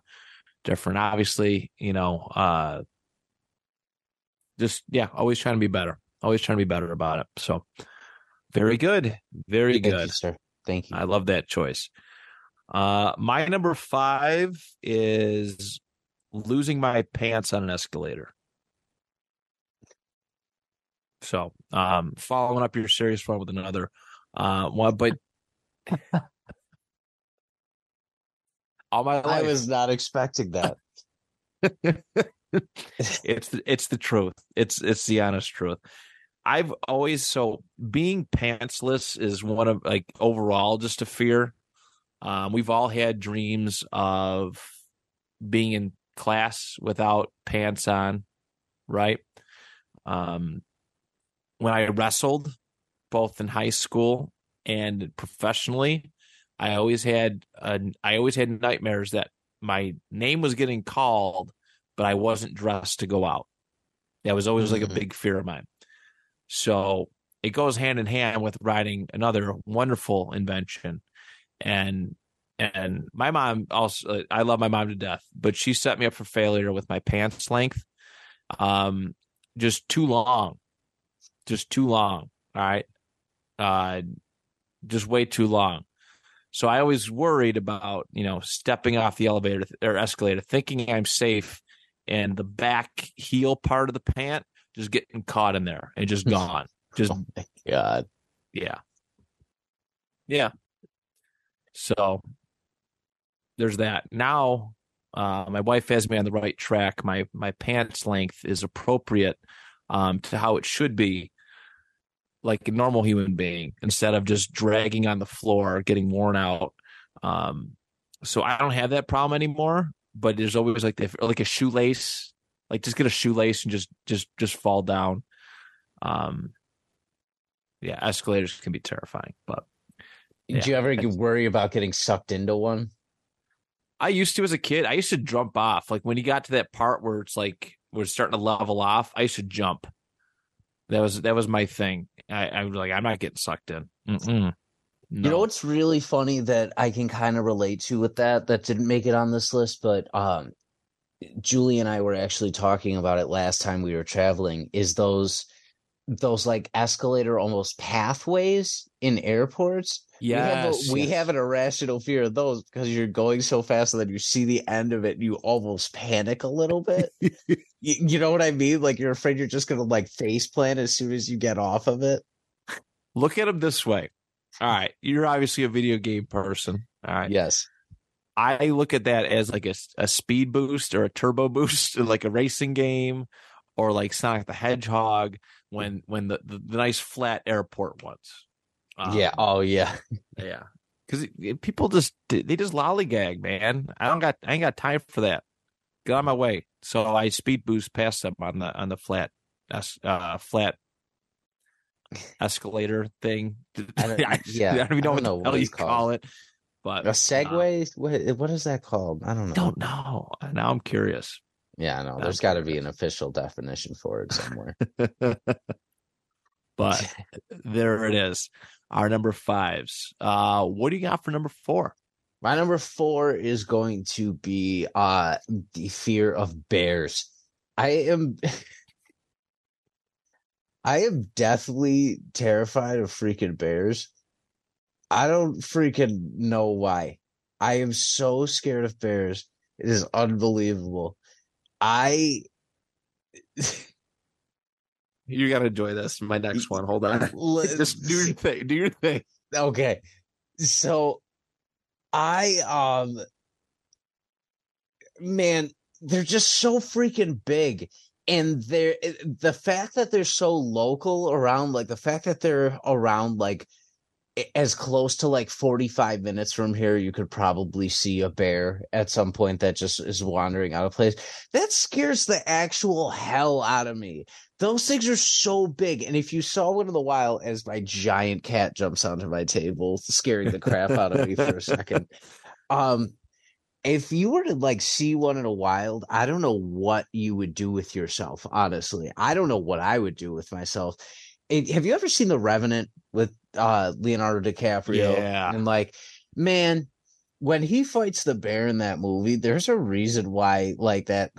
different. Obviously, you know, uh, just yeah, always trying to be better. Always trying to be better about it. So, very good, very thank you good. sir thank you I love that choice. Uh, my number five is losing my pants on an escalator. So, um, following up your serious one with another uh, one, but all my life, i was not expecting that it's the, it's the truth. It's it's the honest truth. I've always so being pantsless is one of like overall just a fear. Um, we've all had dreams of being in class without pants on, right? Um, when I wrestled, both in high school and professionally, I always had a, I always had nightmares that my name was getting called, but I wasn't dressed to go out. That was always like a Mhm. big fear of mine. So it goes hand in hand with riding another wonderful invention. And and my mom also I love my mom to death, but she set me up for failure with my pants length. Um just too long. Just too long. All right. Uh just way too long. So I always worried about, you know, stepping off the elevator or escalator, thinking I'm safe, and the back heel part of the pant just getting caught in there and just gone. Just Oh my god. yeah. Yeah. So there's that. Now uh, my wife has me on the right track. My my pants length is appropriate um, to how it should be, like a normal human being, instead of just dragging on the floor, getting worn out. Um, so I don't have that problem anymore. But there's always like the, like a shoelace, like just get a shoelace and just just just fall down. Um, yeah, escalators can be terrifying, but Did Yeah, you ever worry about getting sucked into one? I used to as a kid. I used to jump off. Like when you got to that part where it's like we're starting to level off, I used to jump. That was that was my thing. I, I was like, I'm not getting sucked in. No. You know what's really funny that I can kind of relate to with that that didn't make it on this list, but um Julie and I were actually talking about it last time we were traveling is those those like escalator almost pathways in airports. we a, we yes. have an irrational fear of those because you're going so fast that you see the end of it and you almost panic a little bit. you, you know what I mean? Like you're afraid you're just gonna like face plant as soon as you get off of it. Look at them this way. All right, you're obviously a video game person. All right, Yes. I look at that as like a, a speed boost or a turbo boost, like a racing game, or like Sonic the Hedgehog when when the the, the nice flat airport ones. Um, yeah. Oh yeah. Yeah, because people just they just lollygag, man. I don't got I ain't got time for that. Get on my way. So I speed boost past them on the on the flat, uh, flat escalator thing. I don't- I, yeah, I don't even know I what don't know what you called. call it, but A Segway? what what is that called? I don't know. don't know. Now I'm curious. Yeah, no, there's got to be an official definition for it somewhere. but there it is. Our number fives. Uh, what do you got for number four? My number four is going to be uh the fear of bears. I am I am deathly terrified of freaking bears. I don't freaking know why. I am so scared of bears. It is unbelievable. I You gotta enjoy this. My next one. Hold on. Just do your thing. Do your thing. okay so i um man they're just so freaking big and they're the fact that they're so local around like the fact that they're around like as close to like 45 minutes from here you could probably see a bear at some point that just is wandering out of place. That scares the actual hell out of me. Those things are so big and if you saw one in the wild as my giant cat jumps onto my table scaring the crap out of me for a second um if you were to like see one in a wild i don't know what you would do with yourself honestly. I don't know what i would do with myself. Have you ever seen the revenant with uh leonardo dicaprio Yeah. and like man when he fights the bear in that movie there's a reason why like that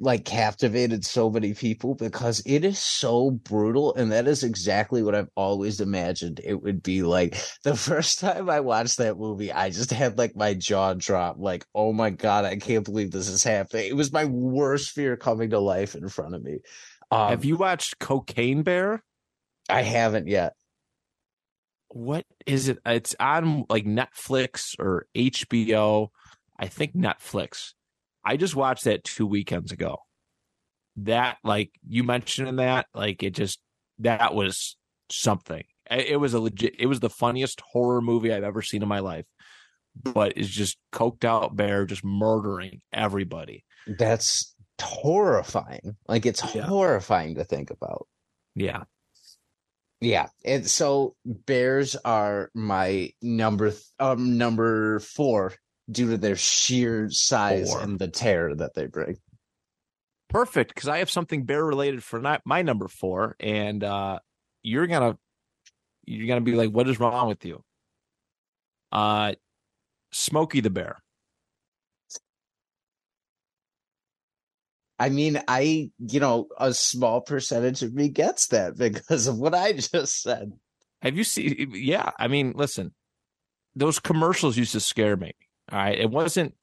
like captivated so many people because it is so brutal and that is exactly what I've always imagined it would be like the first time I watched that movie I just had like my jaw drop like oh my god I can't believe this is happening it was my worst fear coming to life in front of me um, Have you watched Cocaine Bear? I haven't yet What is it? It's on like Netflix or HBO. I think Netflix. I just watched that two weekends ago. That like you mentioned in that, like it just that was something. It was a legit. It was the funniest horror movie I've ever seen in my life. But it's just coked out bear just murdering everybody. That's horrifying. Like it's yeah. horrifying to think about. Yeah. Yeah. And so bears are my number th- um number 4 due to their sheer size four. and the terror that they bring. Perfect, because I have something bear related for not my number 4 and uh you're going to you're to be like what is wrong with you? Uh Smokey the Bear. I mean, I, you know, a small percentage of me gets that because of what I just said. Have you seen? Yeah. I mean, listen, those commercials used to scare me. All right. It wasn't,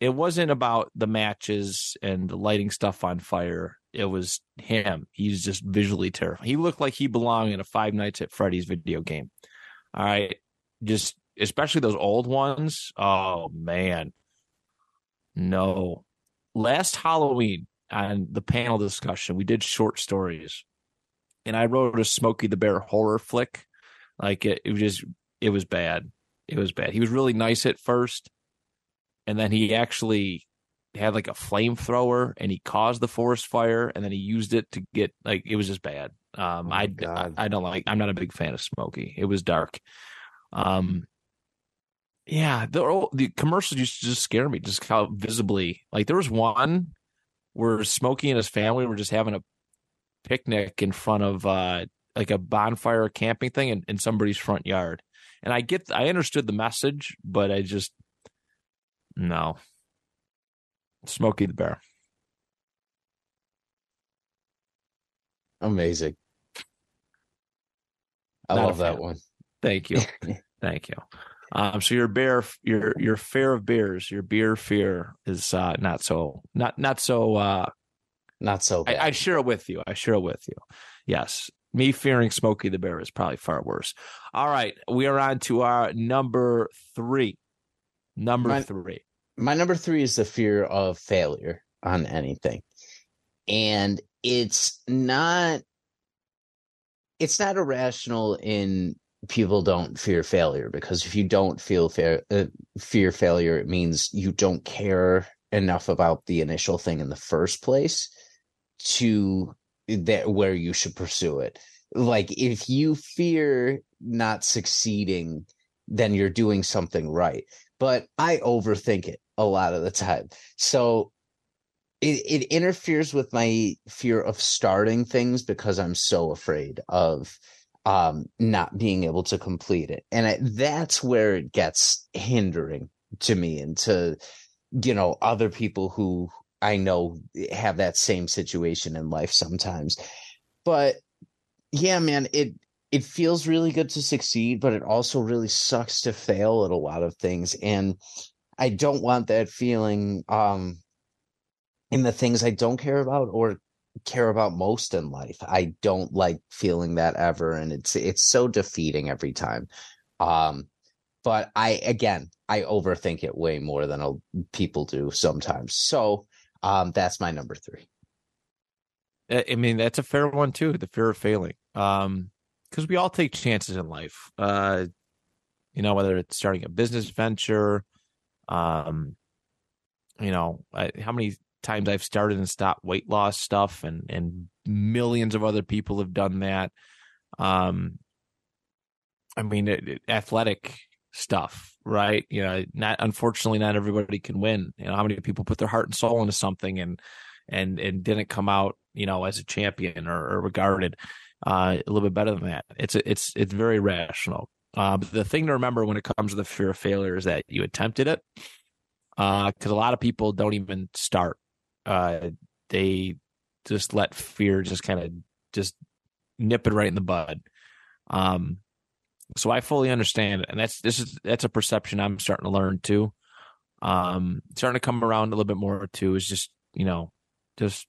it wasn't about the matches and the lighting stuff on fire. It was him. He's just visually terrifying. He looked like he belonged in a Five Nights at Freddy's video game. All right. Just, especially those old ones. Oh, man. No, last Halloween on the panel discussion, we did short stories, and I wrote a Smokey the Bear horror flick. Like it, it was just, it was bad. It was bad. He was really nice at first, and then he actually had like a flamethrower and he caused the forest fire, and then he used it to get like it was just bad. Um, oh I, I I don't like. I'm not a big fan of Smokey. It was dark. Um, yeah, the the commercials used to just scare me, just how visibly. Like there was one where Smokey and his family were just having a picnic in front of uh like a bonfire camping thing in, in somebody's front yard. And I get I understood the message, but I just no. Smokey the Bear. Amazing. I Not love that one. Thank you. Thank you. Um, so your bear, your your fear of bears, your beer fear is uh, not so not not so uh, not so. I, I, share it with you. I share it with you. Yes, me fearing Smokey the Bear is probably far worse. All right, we are on to our number three. Number my, three. My number three is the fear of failure on anything, and it's not. It's not irrational in people don't fear failure because if you don't feel fa- uh, fear failure it means you don't care enough about the initial thing in the first place to that where you should pursue it. Like if you fear not succeeding then you're doing something right. But i overthink it a lot of the time. So it, it interferes with my fear of starting things because i'm so afraid of um, not being able to complete it. And that's where it gets hindering to me and to, you know, other people who I know have that same situation in life sometimes. But yeah, man, it, it feels really good to succeed, but it also really sucks to fail at a lot of things. And I don't want that feeling, um, in the things I don't care about or care about most in life. I don't like feeling that ever and it's it's so defeating every time. Um but I again, I overthink it way more than people do sometimes. So, um that's my number 3. I mean, that's a fair one too, the fear of failing. Um because we all take chances in life. Uh you know, whether it's starting a business venture, um you know, how many times I've started and stopped weight loss stuff, and and millions of other people have done that. Um, I mean, it, it, athletic stuff, right? You know, not unfortunately, not everybody can win. You know, how many people put their heart and soul into something and and and didn't come out, you know, as a champion or, or regarded uh, a little bit better than that. It's it's it's very rational. Uh, but the thing to remember when it comes to the fear of failure is that you attempted it, because uh, a lot of people don't even start uh, they just let fear just kind of just nip it right in the bud. Um, so I fully understand, and that's this is that's a perception I'm starting to learn too. Um, starting to come around a little bit more too is just you know just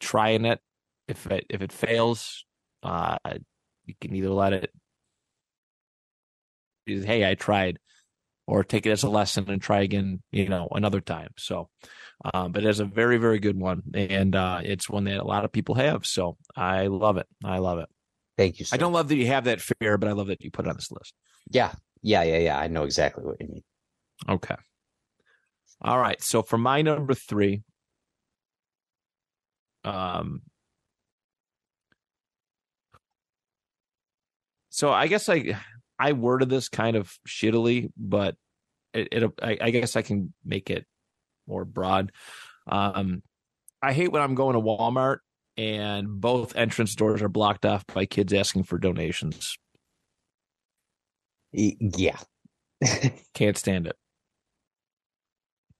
trying it. If it if it fails, uh, you can either let it. Hey, I tried, or take it as a lesson and try again. You know, another time. So, Um, but it's a very, very good one, and uh, it's one that a lot of people have. So I love it. I love it. Thank you. Sir. I don't love that you have that fear, but I love that you put it on this list. Yeah, yeah, yeah, yeah. I know exactly what you mean. Okay. All right. So for my number three, um, so I guess I I worded this kind of shittily, but it, it I, I guess I can make it more broad. Um, I hate when I'm going to Walmart and both entrance doors are blocked off by kids asking for donations. Yeah. Can't stand it.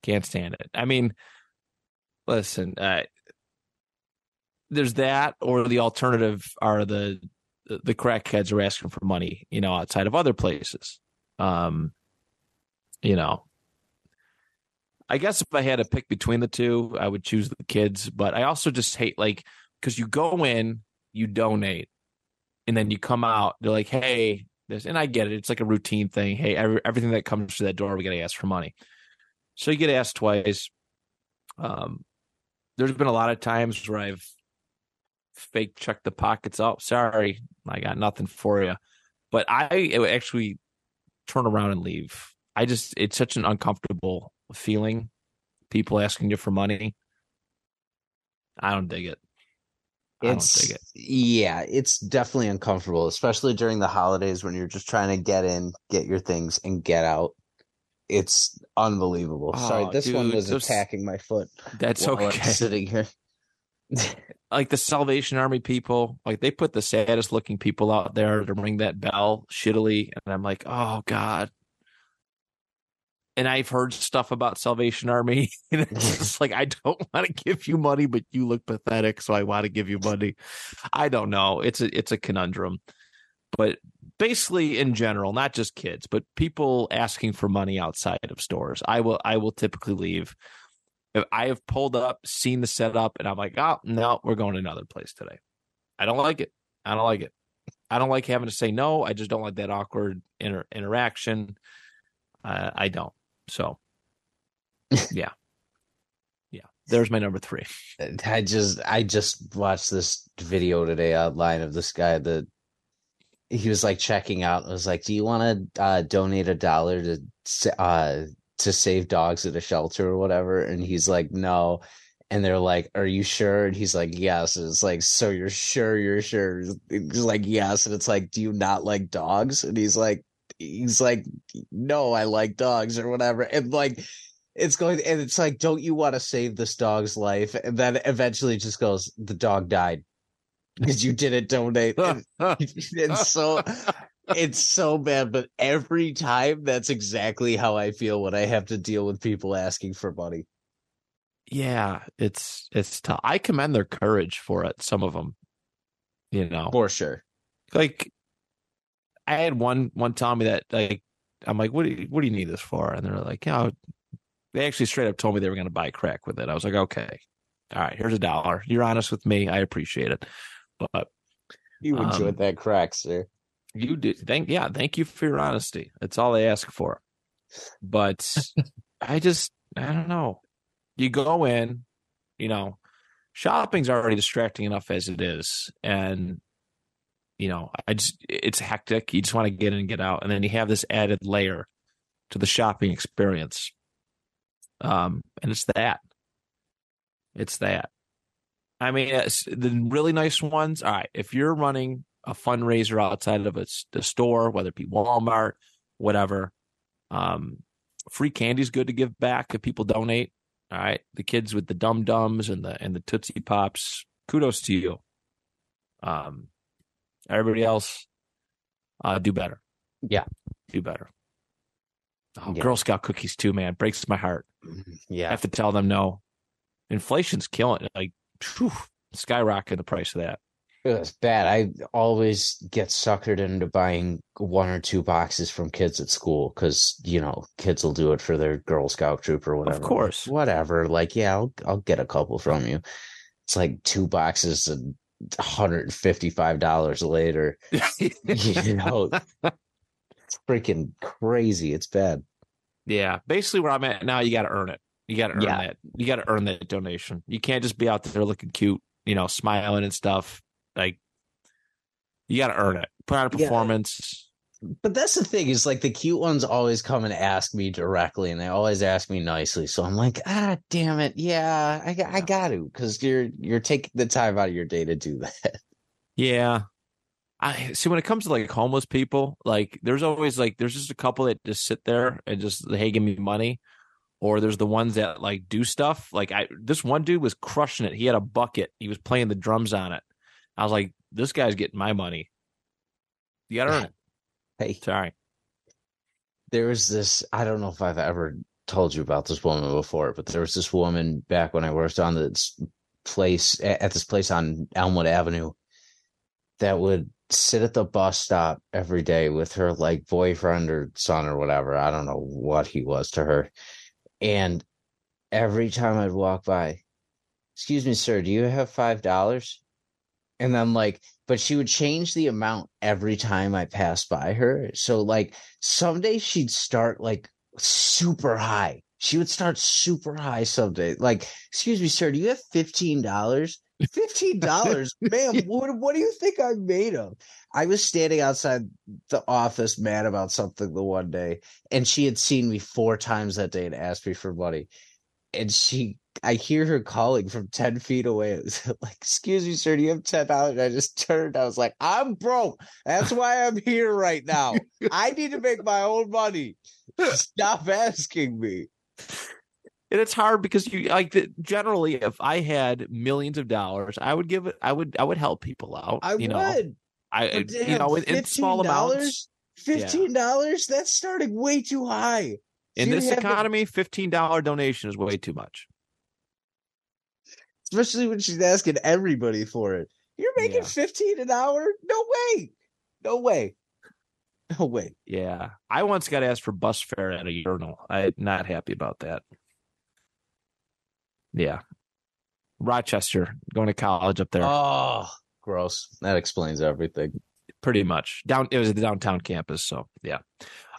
Can't stand it. I mean, listen, uh, there's that, or the alternative are the the crackheads are asking for money, you know, outside of other places. Um, you know, I guess if I had to pick between the two, I would choose the kids. But I also just hate like because you go in, you donate, and then you come out. They're like, "Hey, this," and I get it. It's like a routine thing. Hey, every, everything that comes to that door, we got to ask for money. So you get asked twice. Um, there's been a lot of times where I've fake checked the pockets. Oh, sorry, I got nothing for you. But I it would actually turn around and leave. I just it's such an uncomfortable feeling. People asking you for money. I don't dig it. I it's it. yeah, it's definitely uncomfortable, especially during the holidays when you're just trying to get in, get your things, and get out. It's unbelievable. Oh, Sorry, this dude, one was those, attacking my foot. That's okay. sitting here. like the Salvation Army people, like they put the saddest looking people out there to ring that bell shittily, and I'm like, oh god. And I've heard stuff about Salvation Army, and it's like I don't want to give you money, but you look pathetic, so I want to give you money. I don't know. It's a it's a conundrum, but basically in general, not just kids, but people asking for money outside of stores. I will I will typically leave If I have pulled up, seen the setup, and I'm like, oh no, we're going to another place today. I don't like it. I don't like it. I don't like having to say no. I just don't like that awkward inter- interaction. Uh, I don't. So, yeah, yeah. There's my number three. I just I just watched this video today online of this guy that he was like checking out. I was like, "Do you want to uh, donate a dollar to uh, to save dogs at a shelter or whatever? And he's like no. And they're like are you sure? And he's like yes. And it's like so you're sure you're sure? He's like yes. And it's like do you not like dogs? And he's like he's like no i like dogs or whatever and like it's going and it's like don't you want to save this dog's life and then eventually just goes the dog died because you didn't donate and, and so it's so bad, but every time that's exactly how I feel when I have to deal with people asking for money. Yeah, it's it's tough. I commend their courage for it. Some of them, you know, for sure. Like, I had one one tell me that like I'm like, what do you what do you need this for? And they're like, yeah, they actually straight up told me they were going to buy crack with it. I was like, okay, all right, here's a dollar. You're honest with me. I appreciate it, but you enjoyed um, that crack, sir. You did. Thank yeah. Thank you for your honesty. That's all I ask for. But I just I don't know. You go in, you know, shopping's already distracting enough as it is, and you know, I just it's hectic. You just want to get in and get out, and then you have this added layer to the shopping experience. Um, and it's that. It's that. I mean, the really nice ones. All right, if you're running a fundraiser outside of a, the store, whether it be Walmart, whatever. Um, free candy is good to give back if people donate. All right, the kids with the dum dums and the and the tootsie pops. Kudos to you. Um, everybody else, uh, do better. Yeah, do better. Oh, yeah. Girl Scout cookies too, man. Breaks my heart. Mm-hmm. Yeah, I have to tell them no. Inflation's killing it. Like, whew, skyrocketing the price of that. It's bad. I always get suckered into buying one or two boxes from kids at school because you know kids will do it for their Girl Scout troop or whatever. Of course, whatever. Like, yeah, I'll I'll get a couple from you. It's like two boxes and hundred and fifty five dollars later. you know, it's freaking crazy. It's bad. Yeah, basically where I'm at now, you got to earn it. You got to earn Yeah. that. You got to earn that donation. You can't just be out there looking cute, you know, smiling and stuff. Like you got to earn it. Put on a performance. But that's the thing is like the cute ones always come and ask me directly, and they always ask me nicely. So I'm like, ah, damn it, yeah, I I got to, because you're you're taking the time out of your day to do that. Yeah. I see when it comes to like homeless people, like there's always like there's just a couple that just sit there and just hey give me money, or there's the ones that like do stuff. Like I this one dude was crushing it. He had a bucket. He was playing the drums on it. I was like, this guy's getting my money. You gotta earn it. Hey, Sorry. there was this. I don't know if I've ever told you about this woman before, but there was this woman back when I worked on this place at this place on Elmwood Avenue that would sit at the bus stop every day with her like boyfriend or son or whatever. I don't know what he was to her. And every time I'd walk by, excuse me, sir, do you have five dollars? And then like, but she would change the amount every time I passed by her. So like someday she'd start like super high. She would start super high someday. Like, excuse me, sir, do you have fifteen dollars? Fifteen dollars, ma'am. What what do you think I'm made of? I was standing outside the office mad about something the one day, and she had seen me four times that day and asked me for money. And she I hear her calling from 10 feet away. It was like, excuse me, sir, do you have ten dollars? I just turned. I was like, I'm broke. That's why I'm here right now. I need to make my own money. Stop asking me. And it's hard because you like the, generally if I had millions of dollars, I would give it I would I would help people out. I you know, would. I But you know in, in small amounts. Fifteen dollars? That's starting way too high. In So this economy, fifteen dollar donation is way too much. Especially when she's asking everybody for it. You're making Yeah. 15 an hour? No way. No way. No way. Yeah, I once got asked for bus fare at a urinal. I'm not happy about that. Yeah, Rochester, going to college up there, Oh, gross. That explains everything. pretty much down. It was the downtown campus, so yeah.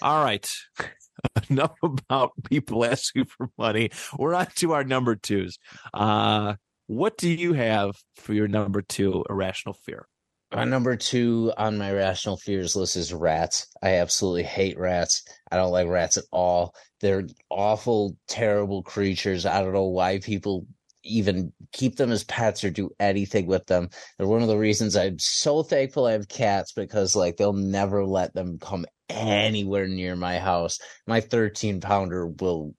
All right, enough about people asking for money. We're on to our number twos. Uh, what do you have for your number two irrational fear? My number two on my rational fears list is rats. I absolutely hate rats. I don't like rats at all. They're awful, terrible creatures. I don't know why people even keep them as pets or do anything with them. They're one of the reasons I'm so thankful I have cats because like they'll never let them come anywhere near my house. My 13 pounder will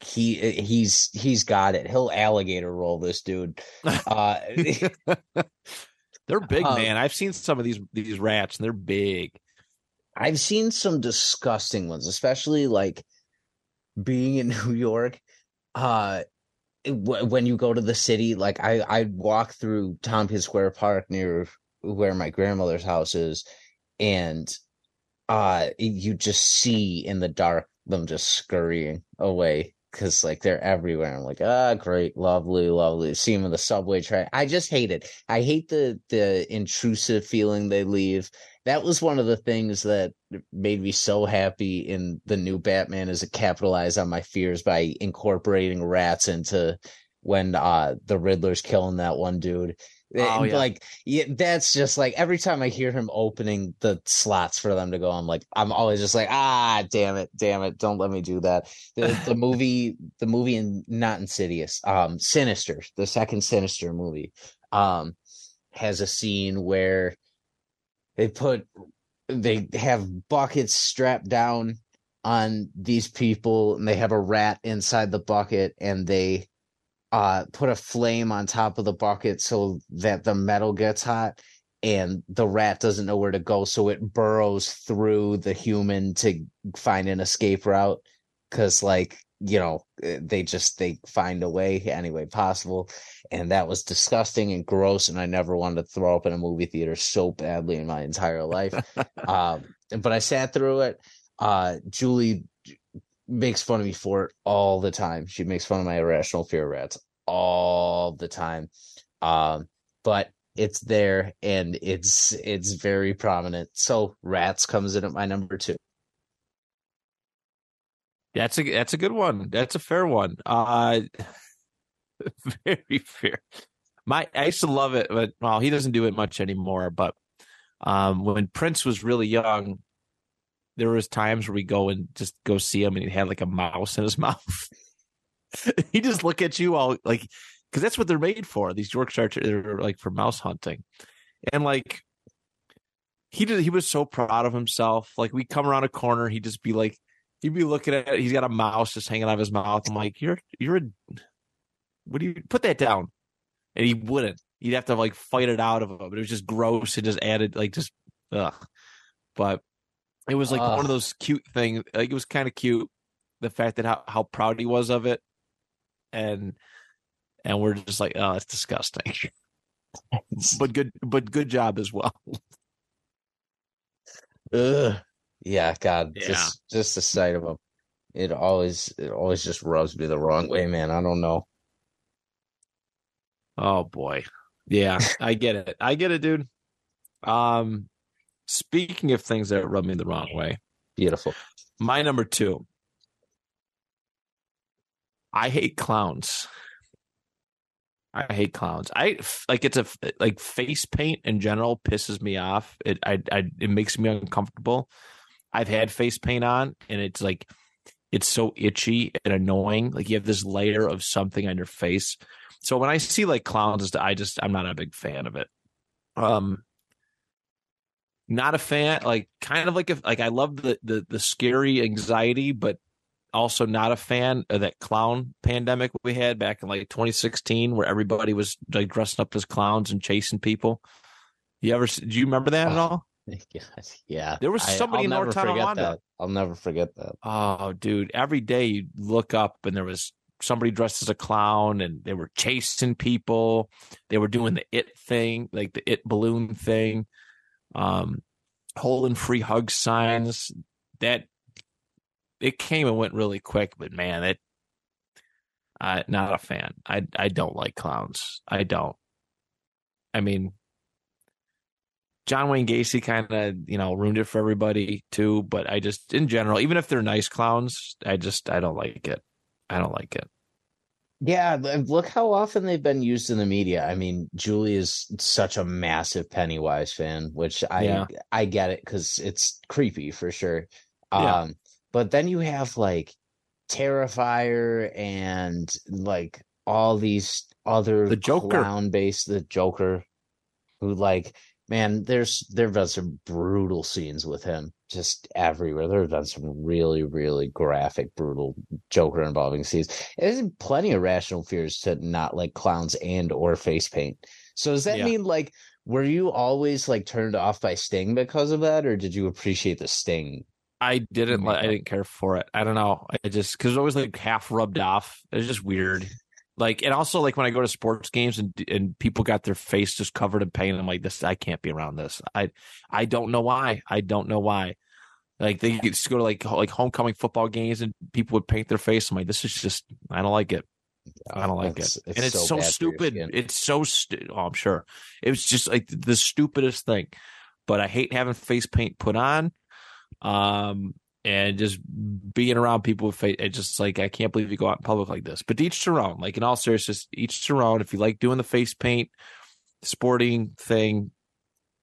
he he's he's got it. He'll alligator roll this dude. Uh They're big, Um, man. I've seen some of these these rats, and they're big. I've seen some disgusting ones, especially like being in New York. Uh, w- when you go to the city, like I I walk through Tompkins Square Park near where my grandmother's house is, and uh, you just see in the dark them just scurrying away because like they're everywhere. I'm like, ah, great, lovely, lovely. See them in the subway track. I just hate it. I hate the the intrusive feeling they leave that was one of the things that made me so happy in the new Batman is it capitalized on my fears by incorporating rats into when uh the Riddler's killing that one dude. Oh, And, yeah. Like yeah, that's just like every time I hear him opening the slots for them to go, I'm like I'm always just like ah damn it, damn it, don't let me do that. The the movie the movie in not Insidious, um Sinister, the second Sinister movie, um has a scene where they put they have buckets strapped down on these people and they have a rat inside the bucket and they uh put a flame on top of the bucket so that the metal gets hot and the rat doesn't know where to go so it burrows through the human to find an escape route cuz like you know eh, they just they find a way any way possible. And that was disgusting and gross and i never wanted to throw up in a movie theater so badly in my entire life. Um but i sat through it. Uh julie makes fun of me for it all the time she makes fun of my irrational fear of rats all the time um but it's there and it's it's very prominent so rats comes in at my number two That's a that's a good one. That's a fair one. Uh very fair. My I used to love it, but well, he doesn't do it much anymore. But um when Prince was really young, there was times where we go and just go see him and he had like a mouse in his mouth. he just look at you all like because that's what they're made for. These Yorkshire they're like for mouse hunting. And like he did he was so proud of himself. Like we come around a corner, he'd just be like he'd be looking at it, he's got a mouse just hanging out of his mouth. I'm like, You're you're a what do you put that down? And he wouldn't. He'd have to like fight it out of him. But it was just gross. It just added like just ugh. But it was like uh, one of those cute things. Like it was kind of cute. The fact that how, how proud he was of it. And and we're just like, oh, it's disgusting. but good but good job as well. Ugh. Yeah, God, yeah. just just the sight of him. It always it always just rubs me the wrong way, man. I don't know. Oh boy. Yeah, I get it. I get it, dude. Um speaking of things that rub me the wrong way. Beautiful. My number 2. I hate clowns. I hate clowns. I like it's a like face paint in general pisses me off. It I, I it makes me uncomfortable. I've had face paint on and it's like it's so itchy and annoying. Like you have this layer of something on your face. So when I see like clowns, I just I'm not a big fan of it. Um, not a fan. Like kind of like if like I love the the the scary anxiety, but also not a fan of that clown pandemic we had back in like 2016 where everybody was like dressing up as clowns and chasing people. You ever do you remember that at ah, all? Yeah. There was somebody I, in North That. I'll never forget that. Oh, dude. Every day you look up and there was somebody dressed as a clown and they were chasing people. They were doing the it thing, like the it balloon thing. Um holding free hug signs. That it came and went really quick, but man, it I not a fan. I I don't like clowns. I don't. I mean, John Wayne Gacy kind of you know ruined it for everybody too. But I just in general, even if they're nice clowns, I just I don't like it. I don't like it. Yeah, look how often they've been used in the media. I mean, Julie is such a massive Pennywise fan, which I yeah. I get it because it's creepy for sure. Yeah. Um, but then you have like Terrifier and like all these other the Joker clown based the Joker who like man there's there've been some brutal scenes with him just everywhere there have been some really really graphic brutal Joker involving scenes there's plenty of rational fears to not like clowns and or face paint so does that yeah. mean like were you always like turned off by Sting because of that or did you appreciate the Sting I didn't like. I didn't care for it. I don't know. I just because it was always like half rubbed off. It was just weird. Like and also like when I go to sports games and and people got their face just covered in paint. I'm like this. I can't be around this. I I don't know why. I don't know why. Like they could just go to like like homecoming football games and people would paint their face. I'm like this is just. I don't like it. I don't like it's, it. It's and it's so, so stupid. It's so stu- oh, I'm sure. It was just like the stupidest thing. But I hate having face paint put on um, and just being around people with faith. It's just like I can't believe you go out in public like this. But each their own. Like in all seriousness, each their own. If you like doing the face paint, sporting thing,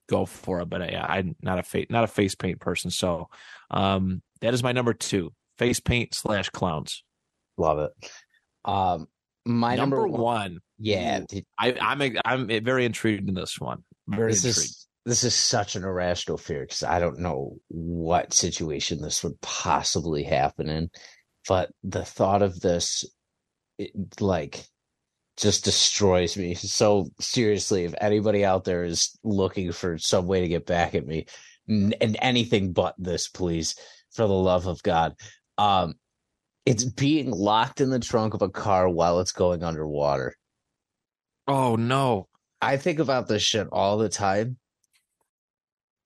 go for it. But I, am not a face not a face paint person. So um, that is my number two: face paint slash clowns. Love it. Um, my number, number one, one. Yeah, I, I'm I'm very intrigued in this one. Very this intrigued. Is, this is such an irrational fear because I don't know what situation this would possibly happen in, but the thought of this, it, like, just destroys me. So seriously, if anybody out there is looking for some way to get back at me, and anything but this, please, for the love of God, um, it's being locked in the trunk of a car while it's going underwater. Oh no. I think about this shit all the time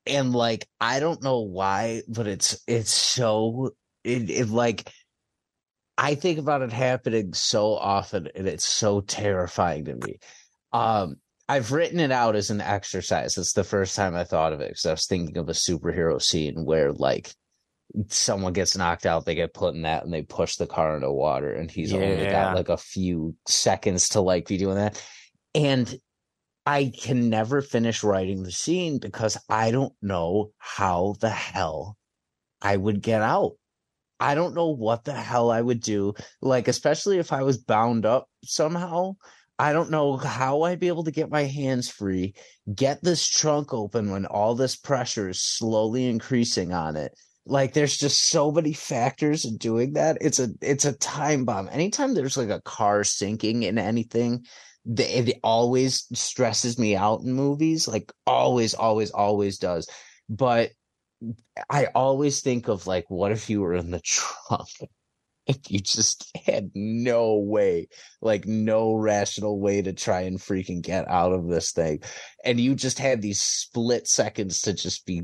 and like I don't know why, but it's it's so it, it like I think about it happening so often and it's so terrifying to me. Um I've written it out as an exercise. It's the first time I thought of it because I was thinking of a superhero scene where like someone gets knocked out, they get put in that and they push the car into water and he's only got like a few seconds to like be doing that. And I can never finish writing the scene because I don't know how the hell I would get out. I don't know what the hell I would do. Like, especially if I was bound up somehow. I don't know how I'd be able to get my hands free, get this trunk open when all this pressure is slowly increasing on it. Like there's just so many factors in doing that. It's a it's a time bomb. Anytime there's like a car sinking in anything, it always stresses me out in movies. Like always, always, always does. But I always think of like, what if you were in the trunk? If you just had no way, like no rational way to try and freaking get out of this thing. And you just had these split seconds to just be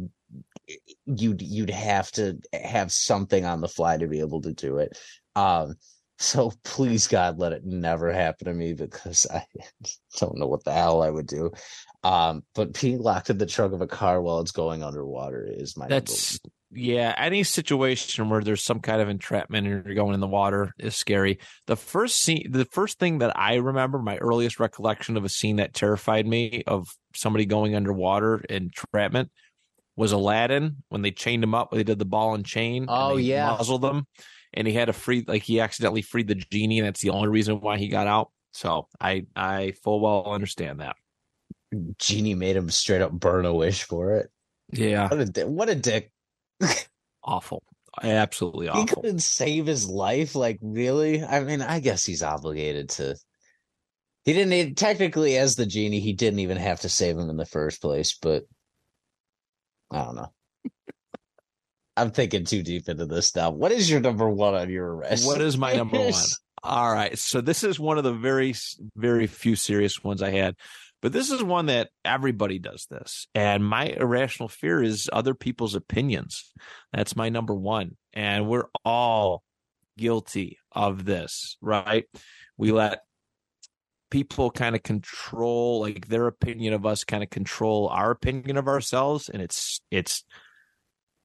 you'd you'd have to have something on the fly to be able to do it. Um so please God let it never happen to me because I don't know what the hell I would do. Um but being locked in the trunk of a car while it's going underwater is my That's yeah. Any situation where there's some kind of entrapment and you're going in the water is scary. The first scene, the first thing that I remember, my earliest recollection of a scene that terrified me of somebody going underwater entrapment was Aladdin when they chained him up. They did the ball and chain. and Oh, they yeah. muzzled him, and he had to free. Like he accidentally freed the genie, and that's the only reason why he got out. So I I full well understand that. Genie made him straight up burn a wish for it. Yeah, What a di- what a dick. awful, absolutely awful. He couldn't save his life. Like, really? I mean, I guess he's obligated to. He didn't need, technically, as the genie, he didn't even have to save him in the first place, but I don't know. I'm thinking too deep into this now. What is your number one on your arrest? What is my number one? All right. So this is one of the very, very few serious ones I had, but this is one that everybody does this. And my irrational fear is other people's opinions. That's my number one. And we're all guilty of this, right? We let people kind of control like their opinion of us kind of control our opinion of ourselves and it's it's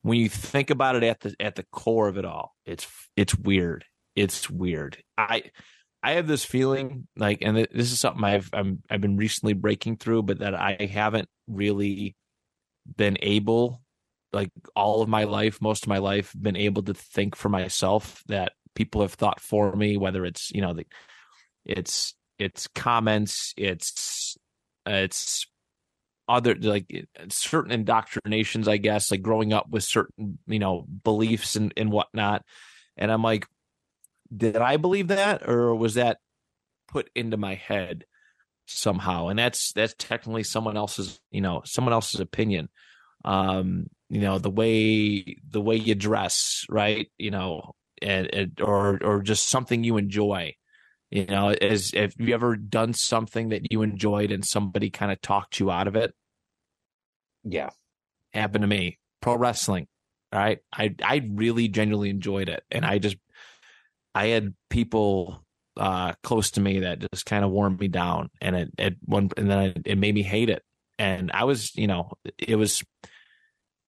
when you think about it at the at the core of it all it's it's weird. It's weird. I i have this feeling like and this is something i've I'm, i've been recently breaking through but that i haven't really been able like all of my life most of my life been able to think for myself that people have thought for me whether it's you know the it's it's comments it's it's other like certain indoctrinations i guess like growing up with certain you know beliefs and, and whatnot. And i'm like did i believe that or was that put into my head somehow? And that's that's technically someone else's you know someone else's opinion. Um you know the way the way you dress right? You know and, and or or just something you enjoy you know is have you ever done something that you enjoyed and somebody kind of talked you out of it? Yeah. happened to me. Pro wrestling right? I i really genuinely enjoyed it. And i just i had people uh close to me that just kind of warmed me down. And it it one and then it, it made me hate it. And i was you know it was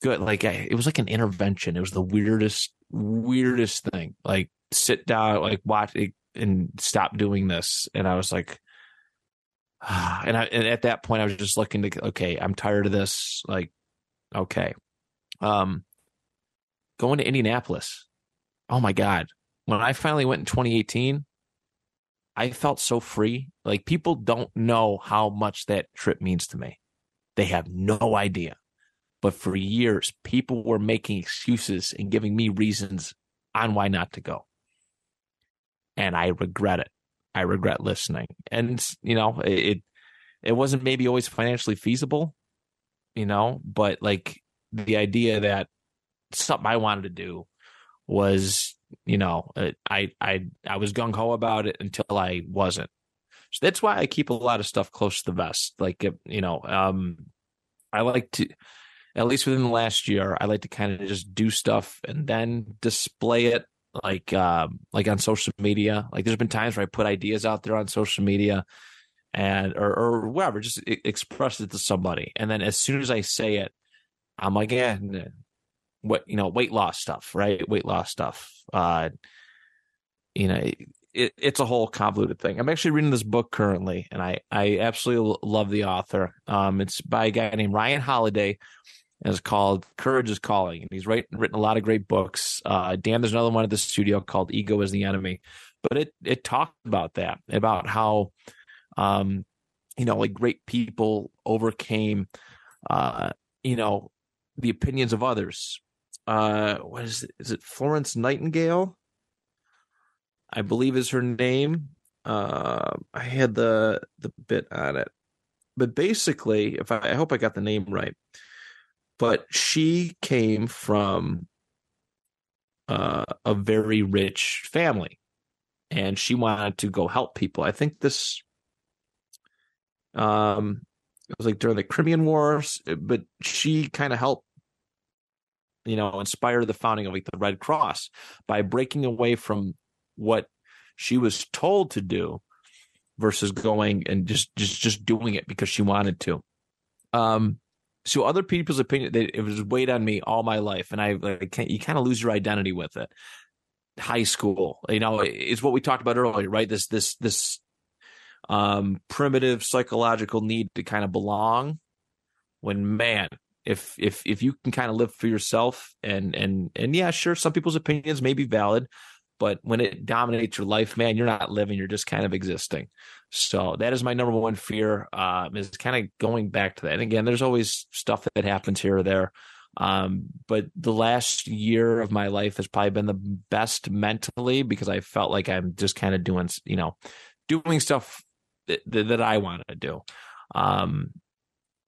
good. Like I, it was like an intervention. It was the weirdest weirdest thing. Like sit down like watch it and stop doing this. And i was like and i and at that point i was just looking to okay i'm tired of this. Like okay. Um going to indianapolis. Oh my god. When i finally went in 2018 i felt so free. Like people don't know how much that trip means to me. They have no idea. But for years people were making excuses and giving me reasons on why not to go and i regret it. I regret listening. And you know it it wasn't maybe always financially feasible you know but like the idea that something i wanted to do was you know uh, i i i was gung-ho about it until i wasn't. So that's why i keep a lot of stuff close to the vest. Like you know um i like to at least within the last year i like to kind of just do stuff and then display it like um like on social media like there's been times where i put ideas out there on social media and or or whatever just express it to somebody and then as soon as i say it i'm like yeah what you know weight loss stuff, right? Weight loss stuff. Uh, you know, it, it's a whole convoluted thing. I'm actually reading this book currently, and I I absolutely love the author. Um, it's by a guy named Ryan Holiday. And it's called Courage is Calling. And he's written written a lot of great books. Uh, Dan, there's another one at the studio called Ego is the Enemy. But it it talked about that, about how um, you know, like great people overcame uh, you know, the opinions of others. Uh what is it? Is it Florence Nightingale? I believe is her name. Uh, I had the the bit on it, but basically, if I, I hope I got the name right, but she came from uh, a very rich family, and she wanted to go help people. I think this, um, it was like during the Crimean Wars, but she kind of helped you know, inspire the founding of like the Red Cross by breaking away from what she was told to do versus going and just just just doing it because she wanted to. Um, so other people's opinion, they, it was weighed on me all my life, and I like you kind of lose your identity with it. High school, you know, is what we talked about earlier, right? This this this um primitive psychological need to kind of belong. When man, if if if you can kind of live for yourself and and and yeah, sure, some people's opinions may be valid, but when it dominates your life, man, you're not living, you're just kind of existing. So that is my number one fear. Um, is kind of going back to that. And again, there's always stuff that happens here or there. Um, but the last year of my life has probably been the best mentally because I felt like I'm just kind of doing, you know, doing stuff that, that I want to do. Um,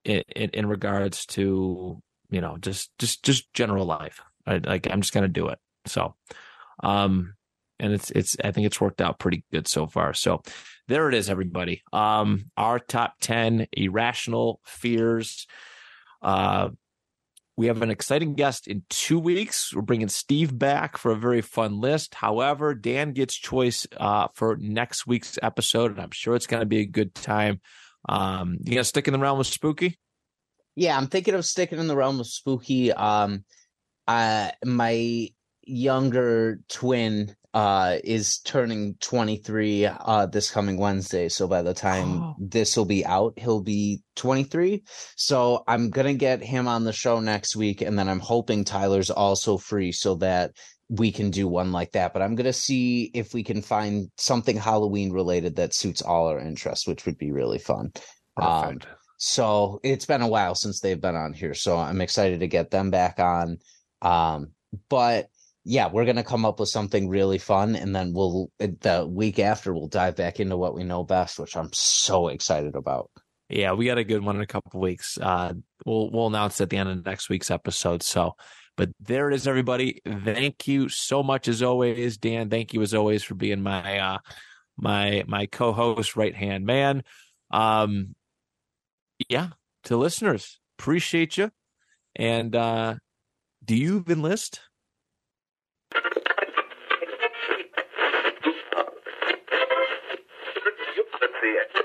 in, in, in regards to, you know, just, just, just general life. I, like I'm just to do it. So, um, and it's it's I think it's worked out pretty good so far. So there it is, everybody. Um, our top ten irrational fears. Uh, we have an exciting guest in two weeks. We're bringing Steve back for a very fun list. However, Dan gets choice uh, for next week's episode, and I'm sure it's going to be a good time. Um, you gonna stick in the realm of spooky? Yeah, I'm thinking of sticking in the realm of spooky. Um, uh, my younger twin uh, is turning 23 uh, this coming Wednesday. So by the time oh. this will be out, he'll be 23. So I'm going to get him on the show next week. And then I'm hoping Tyler's also free so that we can do one like that. But I'm going to see if we can find something Halloween related that suits all our interests, which would be really fun. Um, so it's been a while since they've been on here. So I'm excited to get them back on. Um, but yeah, we're gonna come up with something really fun, and then we'll the week after we'll dive back into what we know best, which I'm so excited about. Yeah, we got a good one in a couple weeks. Uh, we'll we'll announce at the end of next week's episode. So, but there it is, everybody. Thank you so much as always, Dan. Thank you as always for being my uh, my my co-host, right hand man. Um, yeah, to listeners, appreciate you. And uh, do you enlist? Let's see it.